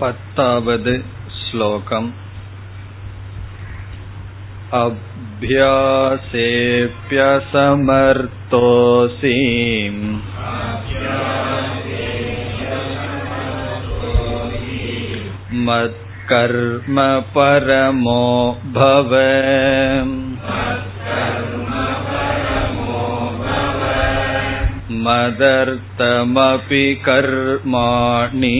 पत्तावद् श्लोकम् अभ्यासेऽप्यसमर्थोऽसि मत्कर्म परमो भव मदर्थमपि कर्माणि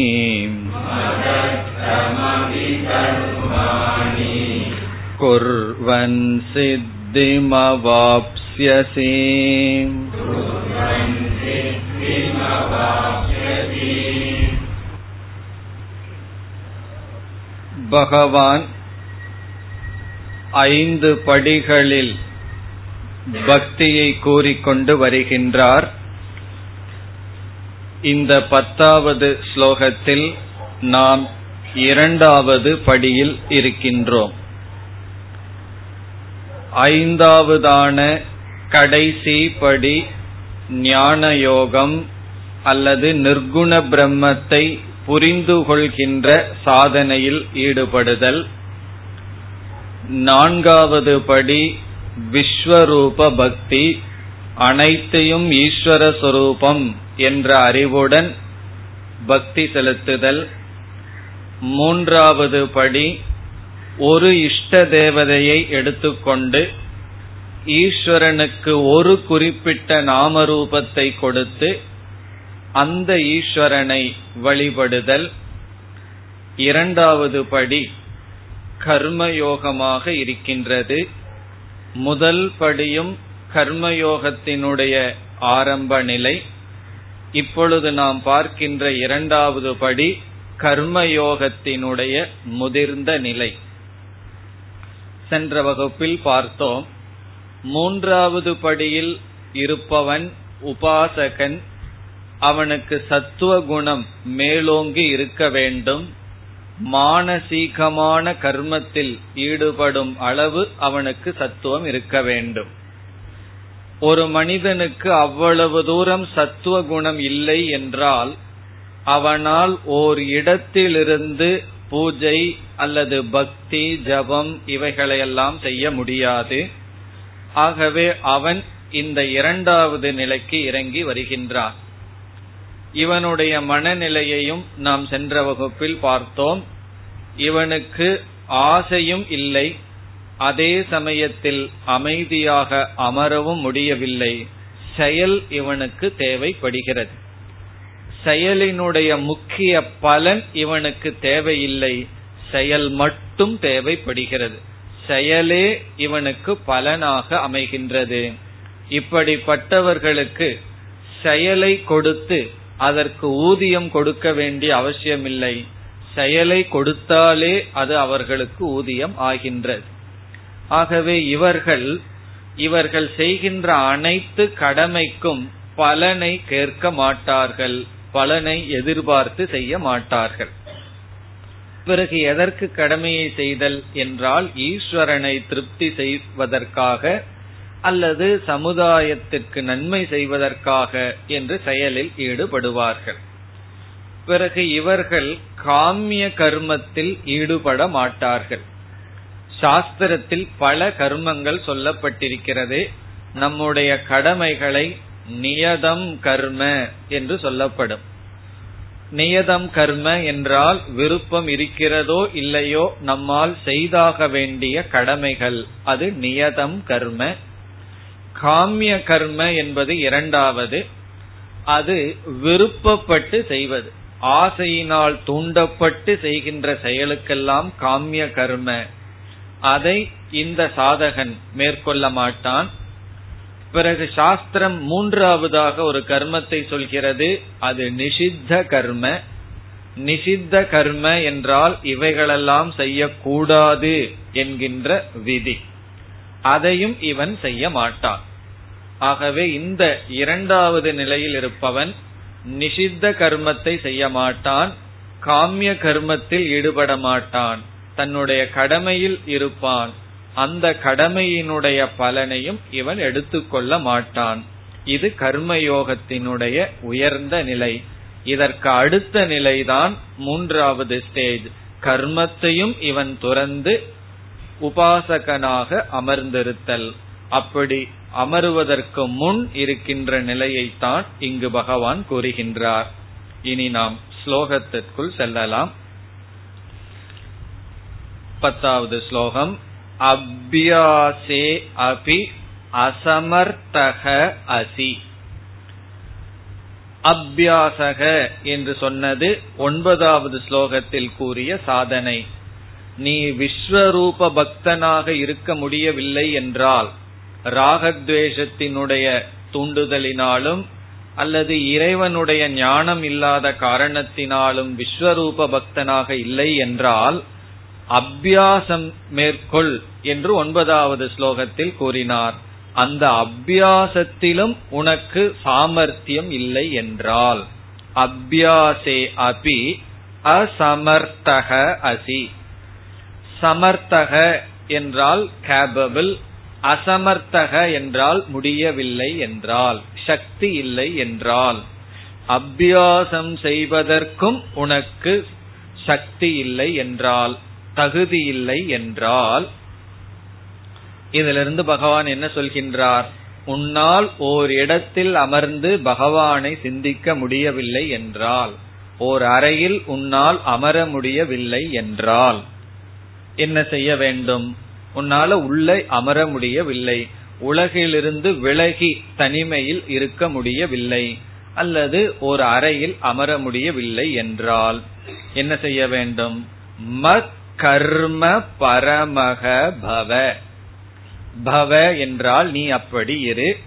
कुर्वन् सिद्धिमवाप्स्यसि பகவான் ஐந்து படிகளில் பக்தியை கூறிக்கொண்டு வருகின்றார் இந்த பத்தாவது ஸ்லோகத்தில் நாம் இரண்டாவது படியில் இருக்கின்றோம். ஐந்தாவதான கடைசி படி ஞான யோகம் அல்லது நிர்குண பிரம்மத்தை புரிந்து கொள்கின்ற சாதனையில் ஈடுபடுதல். நான்காவது படி விஸ்வரூப பக்தி அனைத்தையும் ஈஸ்வர சொரூபம். என்ற அறிவுடன் பக்தி செலுத்துதல். மூன்றாவது படி ஒரு இஷ்ட தேவதையை எடுத்துக்கொண்டு ஈஸ்வரனுக்கு ஒரு குறிப்பிட்ட நாமரூபத்தை கொடுத்து அந்த ஈஸ்வரனை வழிபடுதல். இரண்டாவது படி கர்மயோகமாக இருக்கின்றது. முதல் படியும் கர்மயோகத்தினுடைய ஆரம்ப நிலை இப்பொழுது நாம் பார்க்கின்ற இரண்டாவது படி கர்மயோகத்தினுடைய முதிர்ந்த நிலை. சென்ற வகுப்பில் பார்த்தோம். மூன்றாவது படியில் இருப்பவன் உபாசகன். அவனுக்கு சத்துவ குணம் மேலோங்கி இருக்க வேண்டும். மானசீகமான கர்மத்தில் ஈடுபடும் அளவு அவனுக்கு சத்துவம் இருக்க வேண்டும். ஒரு மனிதனுக்கு அவ்வளவு தூரம் சத்துவ குணம் இல்லை என்றால் அவனால் ஓர் இடத்திலிருந்து பூஜை அல்லது பக்தி ஜபம் இவைகளையெல்லாம் செய்ய முடியாது. ஆகவே அவன் இந்த இரண்டாவது நிலைக்கு இறங்கி வருகின்றான். இவனுடைய மனநிலையையும் நாம் சென்ற வகுப்பில் பார்த்தோம். இவனுக்கு ஆசையும் இல்லை. அதே சமயத்தில் அமைதியாக அமரவும் முடியவில்லை. செயல் இவனுக்கு தேவைப்படுகிறது. செயலினுடைய முக்கிய பலன் இவனுக்கு தேவையில்லை. செயல் மட்டும் தேவைப்படுகிறது. செயலே இவனுக்கு பலனாக அமைகின்றது. இப்படிப்பட்டவர்களுக்கு செயலை கொடுத்து அதற்கு ஊதியம் கொடுக்க வேண்டிய அவசியமில்லை. செயலை கொடுத்தாலே அது அவர்களுக்கு ஊதியம் ஆகின்றது. ஆகவே இவர்கள் இவர்கள் செய்கின்ற அனைத்து கடமைக்கும் பலனை கேட்க மாட்டார்கள். பலனை எதிர்பார்த்து செய்ய மாட்டார்கள். பிறகு எதற்கு கடமையை செய்தல் என்றால் ஈஸ்வரனை திருப்தி செய்வதற்காக அல்லது சமுதாயத்திற்கு நன்மை செய்வதற்காக என்று செயலில் ஈடுபடுவார்கள். பிறகு இவர்கள் காமிய கர்மத்தில் ஈடுபட மாட்டார்கள். சாஸ்திரத்தில் பல கர்மங்கள் சொல்லப்பட்டிருக்கிறது. நம்முடைய கடமைகளை நியதம் கர்ம என்று சொல்லப்படும். நியதம் கர்ம என்றால் விருப்பம் இருக்கிறதோ இல்லையோ நம்மால் செய்தாக வேண்டிய கடமைகள். அது நியதம் கர்ம. காமிய கர்ம என்பது இரண்டாவது. அது விருப்பப்பட்டு செய்வது. ஆசையினால் தூண்டப்பட்டு செய்கின்ற செயலுக்கெல்லாம் காமிய கர்ம. அதை இந்த சாதகன் மேற்கொள்ள மாட்டான். பிறகு சாஸ்திரம் மூன்றாவதாக ஒரு கர்மத்தை சொல்கிறது. அது நிஷித்த கர்ம. நிஷித்த கர்ம என்றால் இவைகளெல்லாம் செய்யக்கூடாது என்கின்ற விதி. அதையும் இவன் செய்ய மாட்டான். ஆகவே இந்த இரண்டாவது நிலையில் இருப்பவன் நிஷித்த கர்மத்தை செய்ய மாட்டான் காமிய கர்மத்தில் ஈடுபட மாட்டான். தன்னுடைய கடமையில் இருப்பான். அந்த கடமையினுடைய பலனையும் இவன் எடுத்துக்கொள்ள மாட்டான். இது கர்மயோகத்தினுடைய உயர்ந்த நிலை. இதற்கு அடுத்த நிலைதான் மூன்றாவது ஸ்டேஜ் கர்மத்தையும் இவன் துறந்து உபாசகனாக அமர்ந்திருத்தல். அப்படி அமருவதற்கு முன் இருக்கின்ற நிலையைத்தான் இங்கு பகவான் கூறுகின்றார். இனி நாம் ஸ்லோகத்திற்குள் செல்லலாம். பத்தாவது ஸ்லோகம். அபியாசே அபி அசமர்த்தக அசி. அபியாசக என்று சொன்னது ஒன்பதாவது ஸ்லோகத்தில் கூறிய சாதனை. நீ விஸ்வரூப பக்தனாக இருக்க முடியவில்லை என்றால் ராகத்வேஷத்தினுடைய தூண்டுதலினாலும் அல்லது இறைவனுடைய ஞானம் இல்லாத காரணத்தினாலும் விஸ்வரூப பக்தனாக இல்லை என்றால் அபியாசம் மேற்கொள் என்று ஒன்பதாவது ஸ்லோகத்தில் கூறினார். அந்த அபியாசத்திலும் உனக்கு சாமர்த்தியம் இல்லை என்றால் அபியாசே அபி அசமர்த்தக அசி. சமர்த்தக என்றால் கேபபிள் அசமர்த்தக என்றால் முடியவில்லை என்றால் சக்தி இல்லை என்றால். அபியாசம் செய்வதற்கும் உனக்கு சக்தி இல்லை என்றால் தகுதி இல்லை என்றால் இதிலிருந்து பகவான் என்ன சொல்கின்றார்? உன்னால் ஓர் இடத்தில் அமர்ந்து பகவானை சிந்திக்க முடியவில்லை என்றால் ஓர் அறையில் உன்னால் அமர முடியவில்லை என்றால் என்ன செய்ய வேண்டும்? உன்னால உள்ளே அமர முடியவில்லை. உலகிலிருந்து விலகி தனிமையில் இருக்க முடியவில்லை. அல்லது ஒரு அறையில் அமர முடியவில்லை என்றால் என்ன செய்ய வேண்டும்? மத் கர்ம பரமக பவ. பவ என்றால் நீ அப்படி இரு.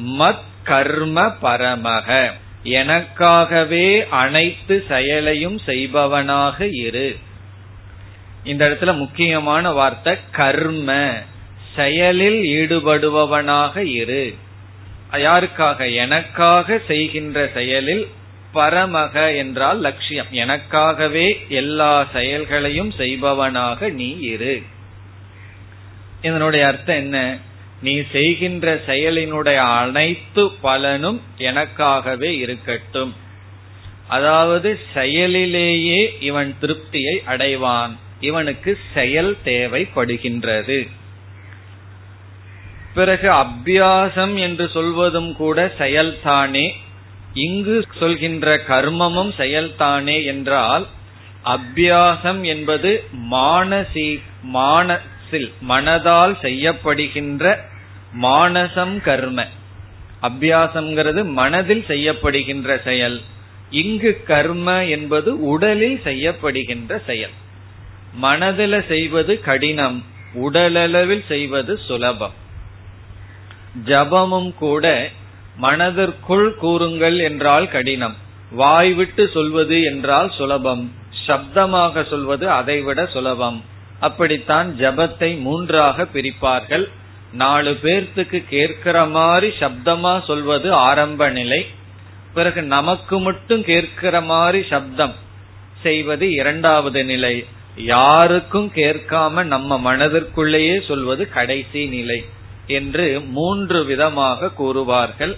மத் கர்ம பரமக. எனக்காகவே அனைத்து செயலையும் செய்பவனாக இரு. இந்த இடத்துல முக்கியமான வார்த்தை கர்ம. செயலில் ஈடுபடுபவனாக இரு. யாருக்காக? எனக்காக செய்கின்ற செயலில் பரமக என்றால் லட்சியம். எனக்காகவே எல்லா செயல்களையும் செய்பவனாக நீ இரு. இதனுடைய அர்த்தம் என்ன? நீ செய்கின்ற செயலினுடைய அனைத்து பலனும் எனக்காகவே இருக்கட்டும். அதாவது செயலிலேயே இவன் திருப்தியை அடைவான். இவனுக்கு செயல் தேவைப்படுகின்றது. பிறகு அபியாசம் என்று சொல்வதும் கூட செயல்தானே. இங்கு சொல்கின்ற கர்மமும் செயல்தானே என்றால் அபியாசம் என்பது மானசி மானசில் மனதால் செய்யப்படுகின்ற மானசம் கர்ம. அபியாசம்ங்கிறது மனதில் செய்யப்படுகின்ற செயல். இங்கு கர்ம என்பது உடலில் செய்யப்படுகின்ற செயல். மனதில் செய்வது கடினம் உடலளவில் செய்வது சுலபம். ஜபமும் கூட மனதிற்குள் கூறுங்கள் என்றால் கடினம். வாய் விட்டு சொல்வது என்றால் சுலபம். சப்தமாக சொல்வது அதைவிட சுலபம். அப்படித்தான் ஜபத்தை மூன்றாக பிரிப்பார்கள். நாலு பேர்த்துக்கு கேட்கிற மாதிரி சப்தமா சொல்வது ஆரம்ப நிலை. பிறகு நமக்கு மட்டும் கேட்கிற மாதிரி சப்தம் செய்வது இரண்டாவது நிலை. யாருக்கும் கேட்காம நம்ம மனதிற்குள்ளேயே சொல்வது கடைசி நிலை. என்று மூன்று விதமாக கூறுவார்கள்.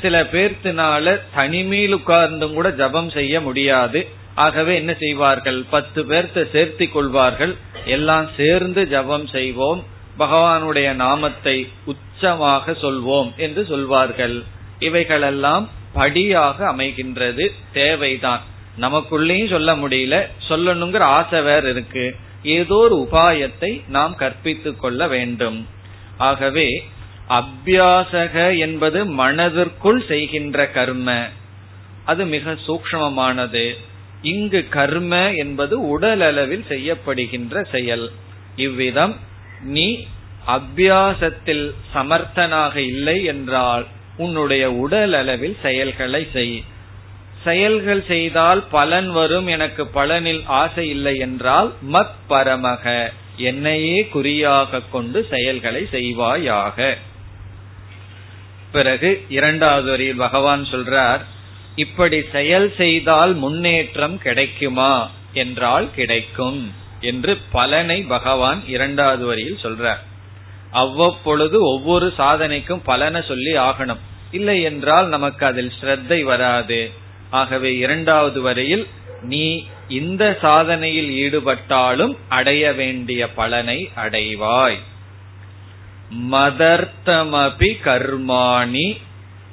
சில பேர்த்தினால தனிமையில் உட்கார்ந்தும் கூட ஜபம் செய்ய முடியாது. ஆகவே என்ன செய்வார்கள்? பத்து பேர்த்த சேர்த்தி கொள்வார்கள். எல்லாம் சேர்ந்து ஜபம் செய்வோம். பகவானுடைய நாமத்தை உச்சமாக சொல்வோம் என்று சொல்வார்கள். இவைகளெல்லாம் படியாக அமைகின்றது. தேவைதான். நமக்குள்ளேயும் சொல்ல முடியல. சொல்லணுங்கிற ஆசை வேற இருக்கு. ஏதோ ஒரு உபாயத்தை நாம் கற்பித்துக் கொள்ள வேண்டும். ஆகவே அபியாசக என்பது மனதிற்குள் செய்கின்ற கர்ம. அது மிக சூக்மமானது இங்கு கர்ம என்பது உடல் அளவில் செய்யப்படுகின்ற செயல். இவ்விதம் நீ அபியாசத்தில் சமர்த்தனாக இல்லை என்றால் உன்னுடைய உடல் அளவில் செயல்களை செய். செயல்கள் செய்தால் பலன் வரும் எனக்கு பலனில் ஆசை இல்லை என்றால் மத் பரமக. என்னையே குறியாக கொண்டு செயல்களை செய்வாயாக. பிறகு இரண்டாவது வரியில் பகவான் சொல்றார் இப்படி செயல் செய்தால் முன்னேற்றம் கிடைக்குமா? என்றால் கிடைக்கும் என்று பலனை பகவான் இரண்டாவது வரியில் சொல்றார். அவ்வப்பொழுது ஒவ்வொரு சாதனைக்கும் பலனை சொல்லி ஆகணும். இல்லை என்றால் நமக்கு அதில் ஸ்ரத்தை வராது. ஆகவே இரண்டாவது வரையில் நீ இந்த சாதனையில் ஈடுபட்டாலும் அடைய வேண்டிய பலனை அடைவாய். மதர்த்தமபி கர்மாணி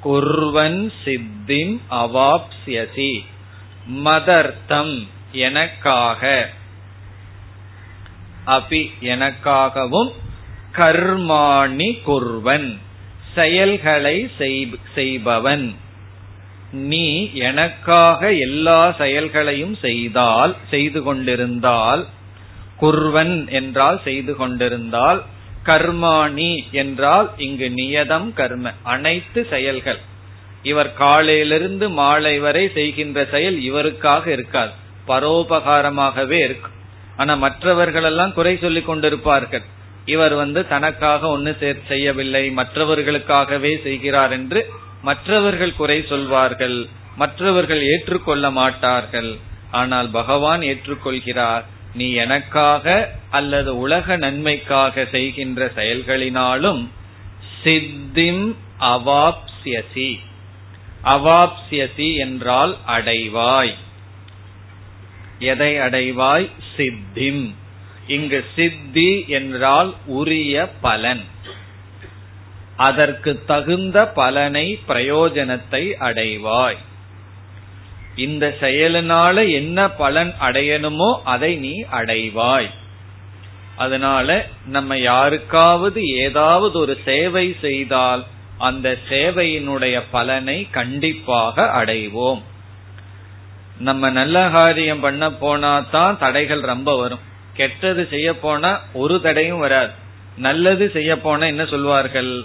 குர்வன் சித்திம் அவாப்சியசி மதர்த்தம் எனக்காக. அபி எனக்காகவும் கர்மாணி குர்வன். செயல்களை செய்பவன். நீ எனக்காக எல்லா செயல்களையும் செய்தால் செய்து கொண்டிருந்தால் குர்வன் என்றால் செய்து கொண்டிருந்தால் கர்மாணி என்றால் இங்கு நியதம் கர்ம. அனைத்து செயல்கள். இவர் காலையிலிருந்து மாலை வரை செய்கின்ற செயல் இவருக்காக இருக்காது. பரோபகாரமாகவே இருக்கும் ஆனா மற்றவர்கள் எல்லாம் குறை சொல்லிக் கொண்டிருப்பார்கள். இவர் வந்து தனக்காக ஒன்னு செய்யவில்லை மற்றவர்களுக்காகவே செய்கிறார் என்று மற்றவர்கள் குறை சொல்வார்கள் மற்றவர்கள் ஏற்றுக்கொள்ள மாட்டார்கள். ஆனால் பகவான் ஏற்றுக்கொள்கிறார் நீ எனக்காக அல்லது உலக நன்மைக்காக செய்கின்ற செயல்களினாலும் சித்திம் அவாப்சியசி அவாப்சியசி என்றால் அடைவாய். எதை அடைவாய்? சித்திம். இங்கு சித்தி என்றால் உரிய பலன். அதற்கு தகுந்த பலனை பிரயோஜனத்தை அடைவாய். இந்த செயலினால என்ன பலன் அடையணுமோ அதை நீ அடைவாய். அதனால நம்ம யாருக்காவது ஏதாவது ஒரு சேவை செய்தால் அந்த சேவையினுடைய பலனை கண்டிப்பாக அடைவோம். நம்ம நல்ல காரியம் பண்ண போனா தான் தடைகள் ரொம்ப வரும். கெட்டது செய்ய போனா ஒரு தடையும் வராது. நல்லது செய்ய போனா என்ன சொல்வார்கள்?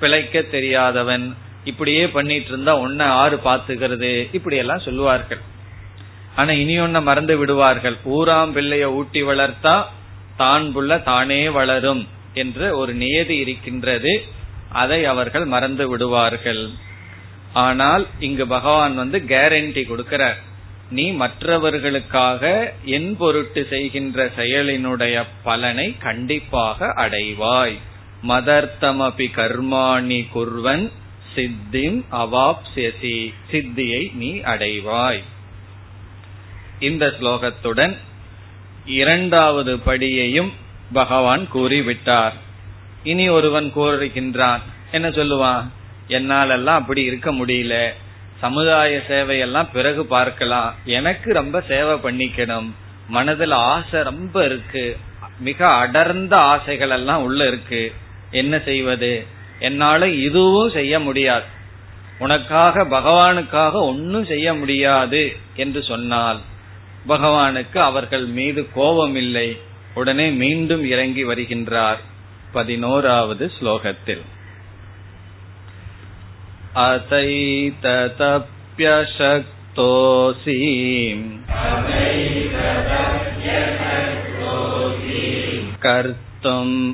பிழைக்க தெரியாதவன். இப்படியே பண்ணிட்டு இருந்தா ஒன்ன ஆறு பாத்துக்கிறது இப்படி எல்லாம் சொல்லுவார்கள். ஆனா இனி ஒன்ன மறந்து விடுவார்கள். ஊராம் பிள்ளைய ஊட்டி வளர்த்தா தான் புள்ள தானே வளரும் என்ற ஒரு நியதி இருக்கின்றது. அதை அவர்கள் மறந்து விடுவார்கள். ஆனால் இங்கு பகவான் வந்து கேரண்டி கொடுக்கிறார். நீ மற்றவர்களுக்காக என் பொருட்டு செய்கின்ற செயலினுடைய பலனை கண்டிப்பாக அடைவாய். மதர்த்தமபி கர்மாணி குர்வன் சித்திம் அவாப்சியசி சித்தியை நீ அடைவாய். இந்த ஸ்லோகத்துடன் இரண்டாவது படியையும் பகவான் கூறிவிட்டார். இனி ஒருவன் கூறுகின்றான் என்ன சொல்லுவான்? என்னாலெல்லாம் அப்படி இருக்க முடியல. சமுதாய சேவையெல்லாம் பிறகு பார்க்கலாம். எனக்கு ரொம்ப சேவை பண்ணிக்கணும். மனதுல ஆசை ரொம்ப இருக்கு. மிக அடர்ந்த ஆசைகள் எல்லாம் உள்ள இருக்கு. என்ன செய்வது என்னால இதுவும் செய்ய முடியாது உனக்காக பகவானுக்காக ஒன்னும் செய்ய முடியாது என்று சொன்னால் பகவானுக்கு அவர்கள் மீது கோபம் இல்லை உடனே மீண்டும் இறங்கி வருகின்றார் பதினோராவது ஸ்லோகத்தில் अतैततप्यशक्तोऽसि कर्तुम्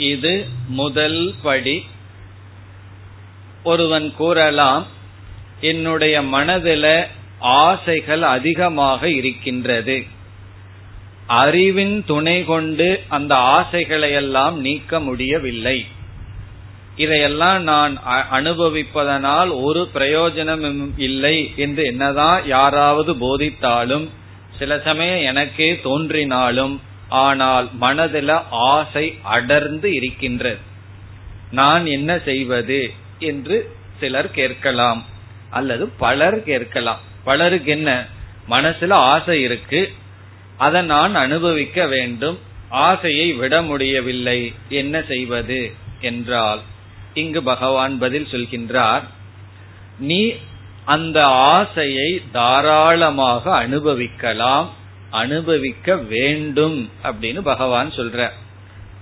இது முதல் படி. ஒருவன் கூறலாம் என்னுடைய மனதில ஆசைகள் அதிகமாக இருக்கின்றது. அறிவின் துணை கொண்டு அந்த ஆசைகளை எல்லாம் நீக்க முடியவில்லை. இதையெல்லாம் நான் அனுபவிப்பதனால் ஒரு பிரயோஜனமும் இல்லை என்று என்னதான் யாராவது போதித்தாலும் சில சமயம் எனக்கே தோன்றினாலும் ஆனால் மனதில் ஆசை அடர்ந்து இருக்கின்றது. நான் என்ன செய்வது என்று சிலர் கேட்கலாம் அல்லது பலர் கேட்கலாம். பலருக்கு என்ன? மனசுல ஆசை இருக்கு. அதை நான் அனுபவிக்க வேண்டும். ஆசையை விட முடியவில்லை. என்ன செய்வது என்றால் இங்கு பகவான் பதில் சொல்கின்றார் நீ அந்த ஆசையை தாராளமாக அனுபவிக்கலாம். அனுபவிக்க வேண்டும் அப்படின்னு பகவான் சொல்ற.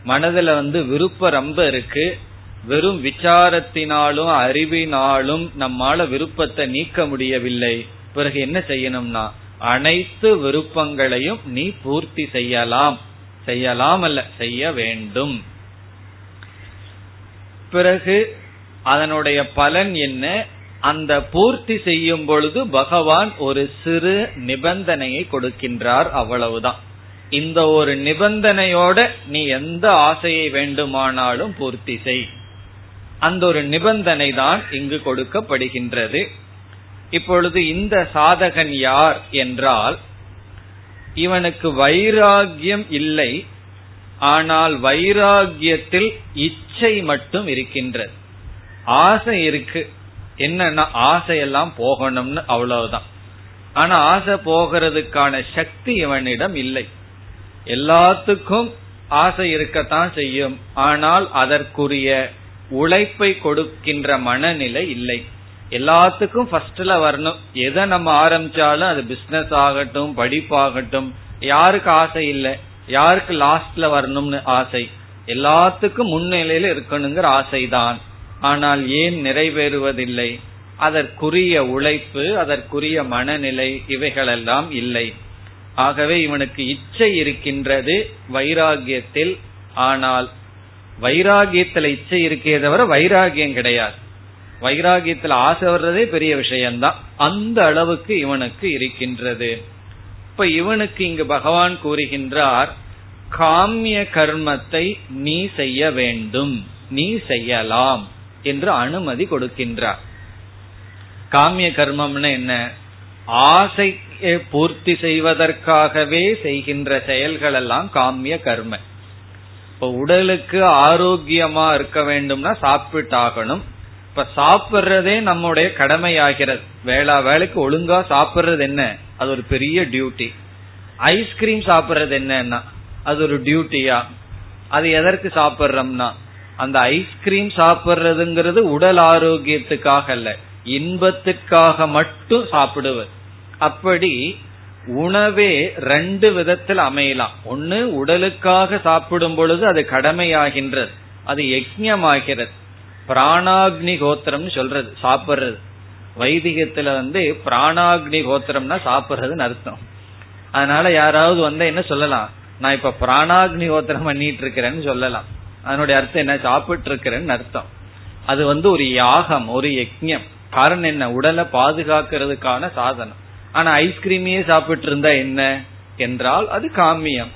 மனதுல வந்து விருப்பம் ரொம்ப இருக்கு. வெறும் விசாரத்தினாலும் அறிவினாலும் நம்மால விருப்பத்தை நீக்க முடியவில்லை. பிறகு என்ன செய்யணும்னா அனைத்து விருப்பங்களையும் நீ பூர்த்தி செய்யலாம். செய்யலாம் அல்ல செய்ய வேண்டும். பிறகு அதனுடைய பலன் என்ன? அந்த பூர்த்தி செய்யும் பொழுது பகவான் ஒரு சிறு நிபந்தனையை கொடுக்கின்றார் அவ்வளவுதான். இந்த ஒரு நிபந்தனையோட நீ எந்த ஆசையை வேண்டுமானாலும் பூர்த்தி செய். அந்த ஒரு நிபந்தனை தான் இங்கு கொடுக்கப்படுகின்றது. இப்பொழுது இந்த சாதகன் யார் என்றால் இவனுக்கு வைராகியம் இல்லை ஆனால் வைராகியத்தில் இச்சை மட்டும் இருக்கின்றது. ஆசை இருக்கு என்னன்னா ஆசையெல்லாம் போகணும்னு அவ்வளவுதான். ஆனா ஆசை போகிறதுக்கான சக்தி இவனிடம் இல்லை. எல்லாத்துக்கும் ஆசை இருக்கத்தான் செய்யும். ஆனால் அதற்குரிய உழைப்பை கொடுக்கின்ற மனநிலை இல்லை. எல்லாத்துக்கும் ஃபர்ஸ்ட்ல வரணும். எதை நம்ம ஆரம்பிச்சாலும் அது பிசினஸ் ஆகட்டும் படிப்பாகட்டும் யாருக்கு ஆசை இல்லை? யாருக்கு லாஸ்ட்ல வரணும்னு ஆசை? எல்லாத்துக்கும் முன்னிலையில இருக்கணுங்கிற ஆசைதான். ஆனால் ஏன் நிறைவேறுவதில்லை? அதற்குரிய உழைப்பு அதற்குரிய மனநிலை இவைகளெல்லாம் இல்லை. ஆகவே இவனுக்கு இச்சை இருக்கின்றது வைராகியத்தில் ஆனால் வைராகியத்துல இச்சை இருக்கே தவிர வைராகியம் கிடையாது. வைராகியத்துல ஆசை வர்றதே பெரிய விஷயம்தான். அந்த அளவுக்கு இவனுக்கு இருக்கின்றது. இப்ப இவனுக்கு இங்கு பகவான் கூறுகின்றார் காமிய கர்மத்தை நீ செய்ய வேண்டும். நீ செய்யலாம். என்று அனுமதி கொடுக்கின்றார். காமிய கர்மம்னு என்ன? ஆசை பூர்த்தி செய்வதற்காகவே செய்கின்ற செயல்கள் எல்லாம் காமிய கர்ம. இப்ப உடலுக்கு ஆரோக்கியமா இருக்க வேண்டும்னா சாப்பிட்டாகணும். இப்ப சாப்பிடுறதே நம்முடைய கடமையாகிறது. வேளா வேலைக்கு ஒழுங்கா சாப்பிடுறது என்ன? அது ஒரு பெரிய டியூட்டி ஐஸ்கிரீம் சாப்பிடுறது என்னன்னா அது ஒரு டியூட்டியா அது எதற்கு சாப்பிடுறோம்னா அந்த ஐஸ்கிரீம் சாப்பிடுறதுங்கிறது உடல் ஆரோக்கியத்துக்காக அல்ல. இன்பத்துக்காக மட்டும் சாப்பிடுவது. அப்படி உணவே ரெண்டு விதத்தில் அமையலாம். ஒன்னு உடலுக்காக சாப்பிடும் பொழுது அது கடமையாகின்றது. அது யஜ்யமாகிறது பிராணாக்னி கோத்திரம்னு சொல்றது சாப்பிடுறது. வைதிகத்துல வந்து பிராணாக்னி கோத்திரம்னா சாப்பிடுறதுன்னு அர்த்தம். அதனால யாராவது வந்தா என்ன சொல்லலாம்? நான் இப்ப பிராணாக்னி கோத்திரம் பண்ணிட்டு இருக்கிறேன்னு சொல்லலாம். அதனுடைய அர்த்தம் என்ன? சாப்பிட்டு இருக்கிறேன்னு அர்த்தம். அது வந்து ஒரு யாகம் ஒரு யஜ்யம். காரணம் என்ன? உடலை பாதுகாக்கிறதுக்கான சாதனம். ஆனா ஐஸ்கிரீமையே சாப்பிட்டு இருந்தா என்ன? என்றால் அது காமியம்.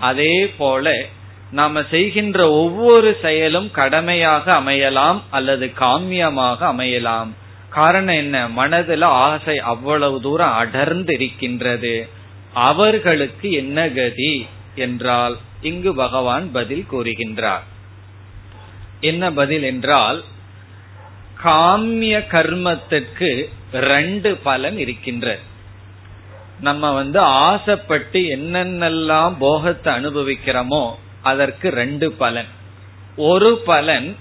அதே போல நாம செய்கின்ற ஒவ்வொரு செயலும் கடமையாக அமையலாம் அல்லது காமியமாக அமையலாம். காரணம் என்ன? மனதுல ஆசை அவ்வளவு தூரம் அடர்ந்து இருக்கின்றது அவர்களுக்கு என்ன கதி? என்றால் இங்கு பகவான் பதில் கூறுகின்றார். என்ன பதில் என்றால் காமிய கர்மத்திற்கு ரெண்டு பலன் இருக்கின்றது. நம்ம வந்து ஆசைப்பட்டு என்னென்னலாம் போகத்தை அனுபவிக்கிறோமோ அதற்கு ரெண்டு பலன். ஒரு பலன்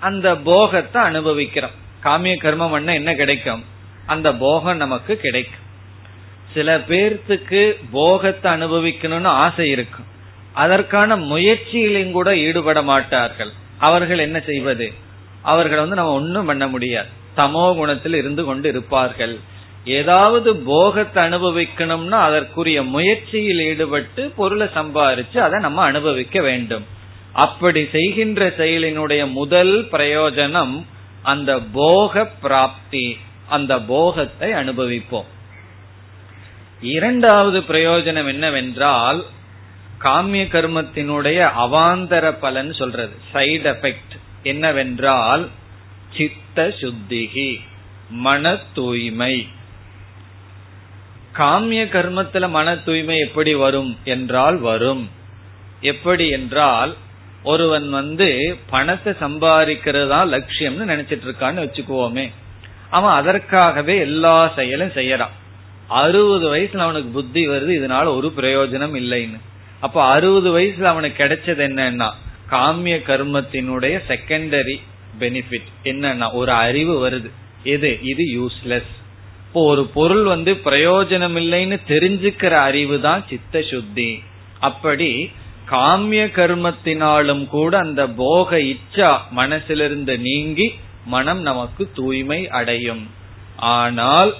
அந்த போகத்தை அனுபவிக்கிறோம். காமிய கர்மம் பண்ண என்ன கிடைக்கும்? அந்த போகம் நமக்கு கிடைக்கும். சில பேர்த்துக்கு போகத்தை அனுபவிக்கணும்னு ஆசை இருக்கும். அதற்கான முயற்சியிலையும் கூட ஈடுபட மாட்டார்கள். அவர்கள் என்ன செய்வது? அவர்கள் வந்து நம்ம ஒன்னும் பண்ண முடியாது. தமோ குணத்தில் இருந்து கொண்டு இருப்பார்கள். ஏதாவது போகத்தை அனுபவிக்கணும்னா அதற்குரிய முயற்சியில் ஈடுபட்டு பொருளை சம்பாரிச்சு அதை நம்ம அனுபவிக்க வேண்டும். அப்படி செய்கின்ற செயலினுடைய முதல் பிரயோஜனம் அந்த போக பிராப்தி அந்த போகத்தை அனுபவிப்போம். இரண்டாவது பிரயோஜனம் என்னவென்றால் காமிய கர்மத்தினுடைய அவாந்தர பலன் சொல்றது. சைடு எஃபெக்ட் என்னவென்றால் சித்த சுத்திகி மன தூய்மை. காமிய கர்மத்துல மன தூய்மை எப்படி வரும் என்றால் வரும். எப்படி என்றால் ஒருவன் வந்து பணத்தை சம்பாதிக்கிறது தான் லட்சியம்னு நினைச்சிட்டு இருக்கான்னு வச்சுக்குவோமே. அவன் அதற்காகவே எல்லா செயலும் செய்யறான். அறுபது வயசுல அவனுக்கு புத்தி வருது இதனால ஒரு பிரயோஜனம் இல்லைன்னு. அப்ப அறுபது வயசுல அவனுக்கு கிடைச்சது என்னன்னா காமிய கர்மத்தினுடைய செகண்டரி பெனிஃபிட் என்னன்னா ஒரு அறிவு வருது. எது? இது யூஸ்லெஸ் இப்போ ஒரு பொருள் வந்து பிரயோஜனம் இல்லைன்னு தெரிஞ்சுக்கிற அறிவு தான் சித்த சுத்தி அப்படி காமிய கர்மத்தினாலும் கூட அந்த போக இச்சா மனசிலிருந்து நீங்கி மனம் நமக்கு தூய்மை அடையும். ஆனால்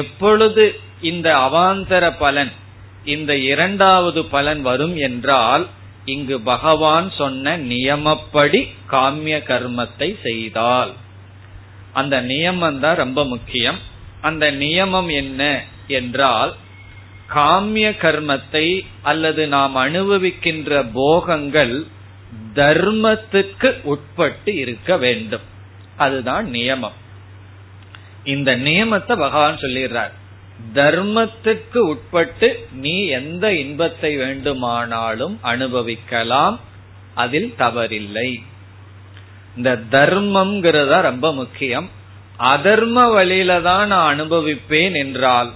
எப்பொழுது இந்த அவாந்தர பலன் இந்த இரண்டாவது பலன் வரும் என்றால் இங்கு பகவான் சொன்ன நியமப்படி காமிய கர்மத்தை செய்தால். அந்த நியமம் தான் ரொம்ப முக்கியம். அந்த நியமம் என்ன என்றால் காமிய கர்மத்தை அல்லது நாம் அனுபவிக்கின்ற போகங்கள் தர்மத்துக்கு உட்பட்டு இருக்க வேண்டும். அதுதான் நியமம். இந்த நியமத்தை பகவான் சொல்லிடுறார். தர்மத்துக்கு உட்பட்டு நீ எந்த இன்பத்தை வேண்டுமானாலும் அனுபவிக்கலாம். அதில் தவறில்லை. இந்த தர்மம்ங்கிறத ரொம்ப முக்கியம். அதர்ம வழியில தான் நான் அனுபவிப்பேன் என்றால்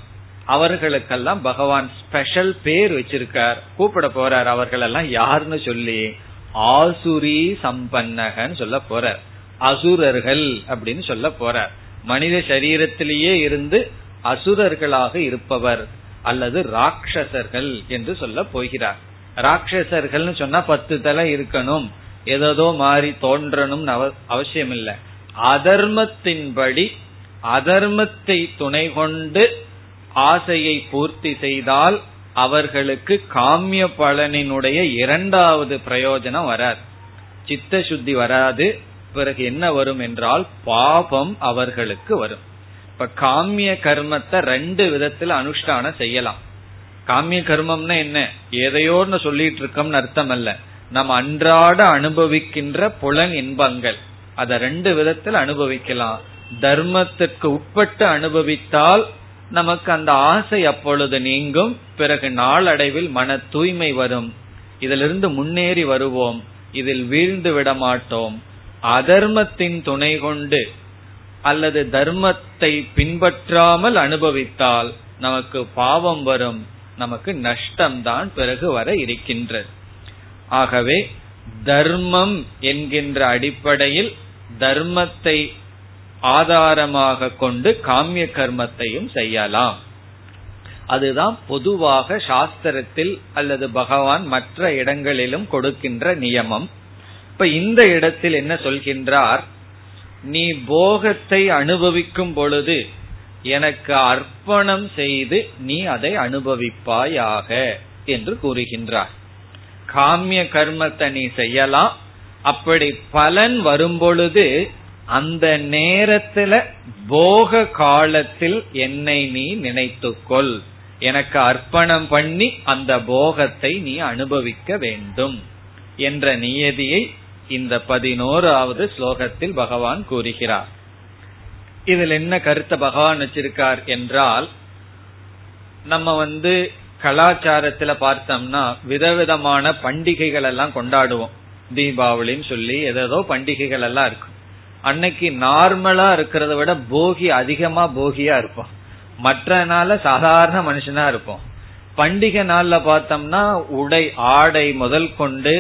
அவர்களுக்கெல்லாம் பகவான் ஸ்பெஷல் பேர் வச்சிருக்கார். கூப்பிட போறார் அவர்கள் எல்லாம் யாருன்னு சொல்லி ஆசுரி சம்பன்னகன்னு சொல்ல போறார். அசுரர்கள் அப்படின்னு சொல்ல போறார். மனித சரீரத்திலேயே இருந்து அசுரர்களாக இருப்பவர் அல்லது ராட்சசர்கள் என்று சொல்ல போகிறார். ராட்சசர்கள்னு சொன்னா பத்து தலை இருக்கணும். ஏதோ மாறி தோன்றணும் அவசியம் இல்லை அதர்மத்தின்படி அதர்மத்தை துணை கொண்டு ஆசையை பூர்த்தி செய்தால் அவர்களுக்கு காமிய பலனினுடைய இரண்டாவது பிரயோஜனம் வராது. சித்த சுத்தி வராது. பிறகு என்ன வரும் என்றால் பாபம் அவர்களுக்கு வரும். இப்ப காமிய கர்மத்தை ரெண்டு விதத்துல அனுஷ்டானம் செய்யலாம். காமிய கர்மம்னா என்ன? எதையோன்னு சொல்லிட்டு இருக்கோம்னு அர்த்தம் அல்ல. நம்ம அன்றாட அனுபவிக்கின்ற புலன் இன்பங்கள். அத ரெண்டு விதத்தில் அனுபவிக்கலாம். தர்மத்திற்கு உட்பட்டு அனுபவித்தால் நமக்கு அந்த ஆசை அப்பொழுது நீங்கும். பிறகு நாளடைவில் மன தூய்மை வரும். இதிலிருந்து முன்னேறி வருவோம். இதில் வீழ்ந்து விட மாட்டோம் அதர்மத்தின் துணை கொண்டு அல்லது தர்மத்தை பின்பற்றாமல் அனுபவித்தால் நமக்கு பாவம் வரும் நமக்கு நஷ்டம்தான் பிறகு வர இருக்கின்றது. ஆகவே தர்மம் என்கின்ற அடிப்படையில் தர்மத்தை ஆதாரமாக கொண்டு காமிய கர்மத்தையும் செய்யலாம். அதுதான் பொதுவாக சாஸ்திரத்தில் அல்லது பகவான் மற்ற இடங்களிலும் கொடுக்கின்ற நியமம். இப்ப இந்த இடத்தில் என்ன சொல்கின்றார்? நீ போகத்தை அனுபவிக்கும் பொழுது எனக்கு அர்ப்பணம் செய்து நீ அதை அனுபவிப்பாயாக என்று கூறுகின்றார். காமிய கர்மத்தை நீ செய்யலாம். அப்படி பலன் வரும்பொழுது அந்த நேரத்துல போக காலத்தில் என்னை நீ நினைத்துக்கொள். எனக்கு அர்ப்பணம் பண்ணி அந்த போகத்தை நீ அனுபவிக்க வேண்டும் என்ற நியதியை இந்த பதினோராவது ஸ்லோகத்தில் பகவான் கூறுகிறார். இதில் என்ன கருத்தை பகவான் வச்சிருக்கார் என்றால் நம்ம வந்து கலாச்சாரத்துல பார்த்தோம்னா விதவிதமான பண்டிகைகள் எல்லாம் கொண்டாடுவோம். தீபாவளின்னு சொல்லி ஏதோ பண்டிகைகள் எல்லாம் இருக்கும். அன்னைக்கு நார்மலா இருக்கிறத விட போகி அதிகமா போகியா இருப்போம். மற்ற நாள்ல சாதாரண மனுஷனா இருப்போம். பண்டிகை நாள்ல பார்த்தோம்னா உடை ஆடை முதல் கொண்டு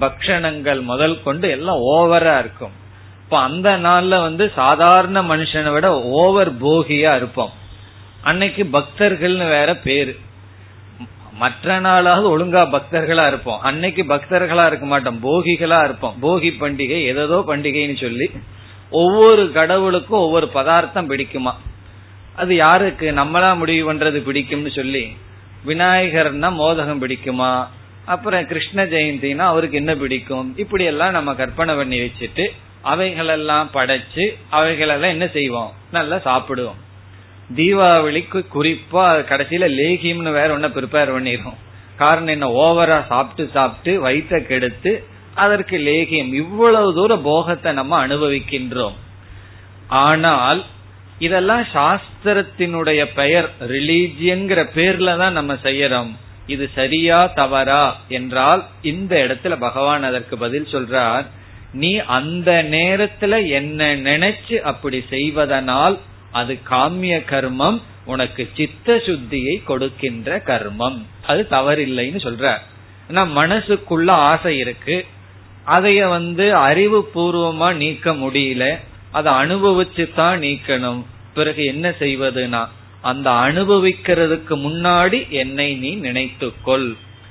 பக்ஷணங்கள் முதல் கொண்டு எல்லாம் ஓவரா இருக்கும். இப்ப அந்த நாள்ல வந்து சாதாரண மனுஷனை விட ஓவர் போகியா இருப்போம். அன்னைக்கு பக்தர்கள்னு வேற பேரு. மற்ற நாளாவது ஒழுங்கா பக்தர்களா இருப்போம். அன்னைக்கு பக்தர்களா இருக்க மாட்டோம். போகிகளா இருப்போம். போகி பண்டிகை ஏதோ பண்டிகைன்னு சொல்லி ஒவ்வொரு கடவுளுக்கும் ஒவ்வொரு பதார்த்தம் பிடிக்குமா. அது யாருக்கு நம்மளா முடிவு பண்றது பிடிக்கும்னு சொல்லி விநாயகர்னா மோதகம் பிடிக்குமா? அப்புறம் கிருஷ்ண ஜெயந்தினா அவருக்கு என்ன பிடிக்கும்? இப்படி எல்லாம் நம்ம கற்பனை பண்ணி வச்சுட்டு அவைகளெல்லாம் படைச்சு அவைகளெல்லாம் என்ன செய்வோம்? நல்லா சாப்பிடுவோம். தீபாவளிக்கு குறிப்பா கடைசியில லேகியம்னு வேற ஒன்ன ப்ரிப்பேர் பண்ணிடுவோம். காரணம் என்ன? ஓவரா சாப்பிட்டு சாப்பிட்டு வயிற்ற கெடுத்து அதற்கு லேகியம். இவ்வளவு தூர போகத்தை நம்ம அனுபவிக்கின்றோம். ஆனால் இதெல்லாம் சாஸ்திரத்தினுடைய பெயர் ரிலீஜியன்கிற பேர்ல தான் நம்ம செய்யறோம். இது சரியா தவறா என்றால் இந்த இடத்துல பகவான் அதற்கு பதில் சொல்றார் நீ அந்த நேரத்துல என்ன நினைச்சு அப்படி செய்வதனால் அது காமிய கர்மம் உனக்கு சித்த சுத்தியை கொடுக்கின்ற கர்மம். அது தவறில்லைன்னு சொல்ற மனசுக்குள்ள ஆசை இருக்கு. அதைய வந்து அறிவு பூர்வமா நீக்க முடியல. அதை அனுபவிச்சு தான் நீக்கணும். பிறகு என்ன செய்வதுனா அந்த அனுபவிக்கிறதுக்கு முன்னாடி என்னை நீ நினைத்துக்கொள்.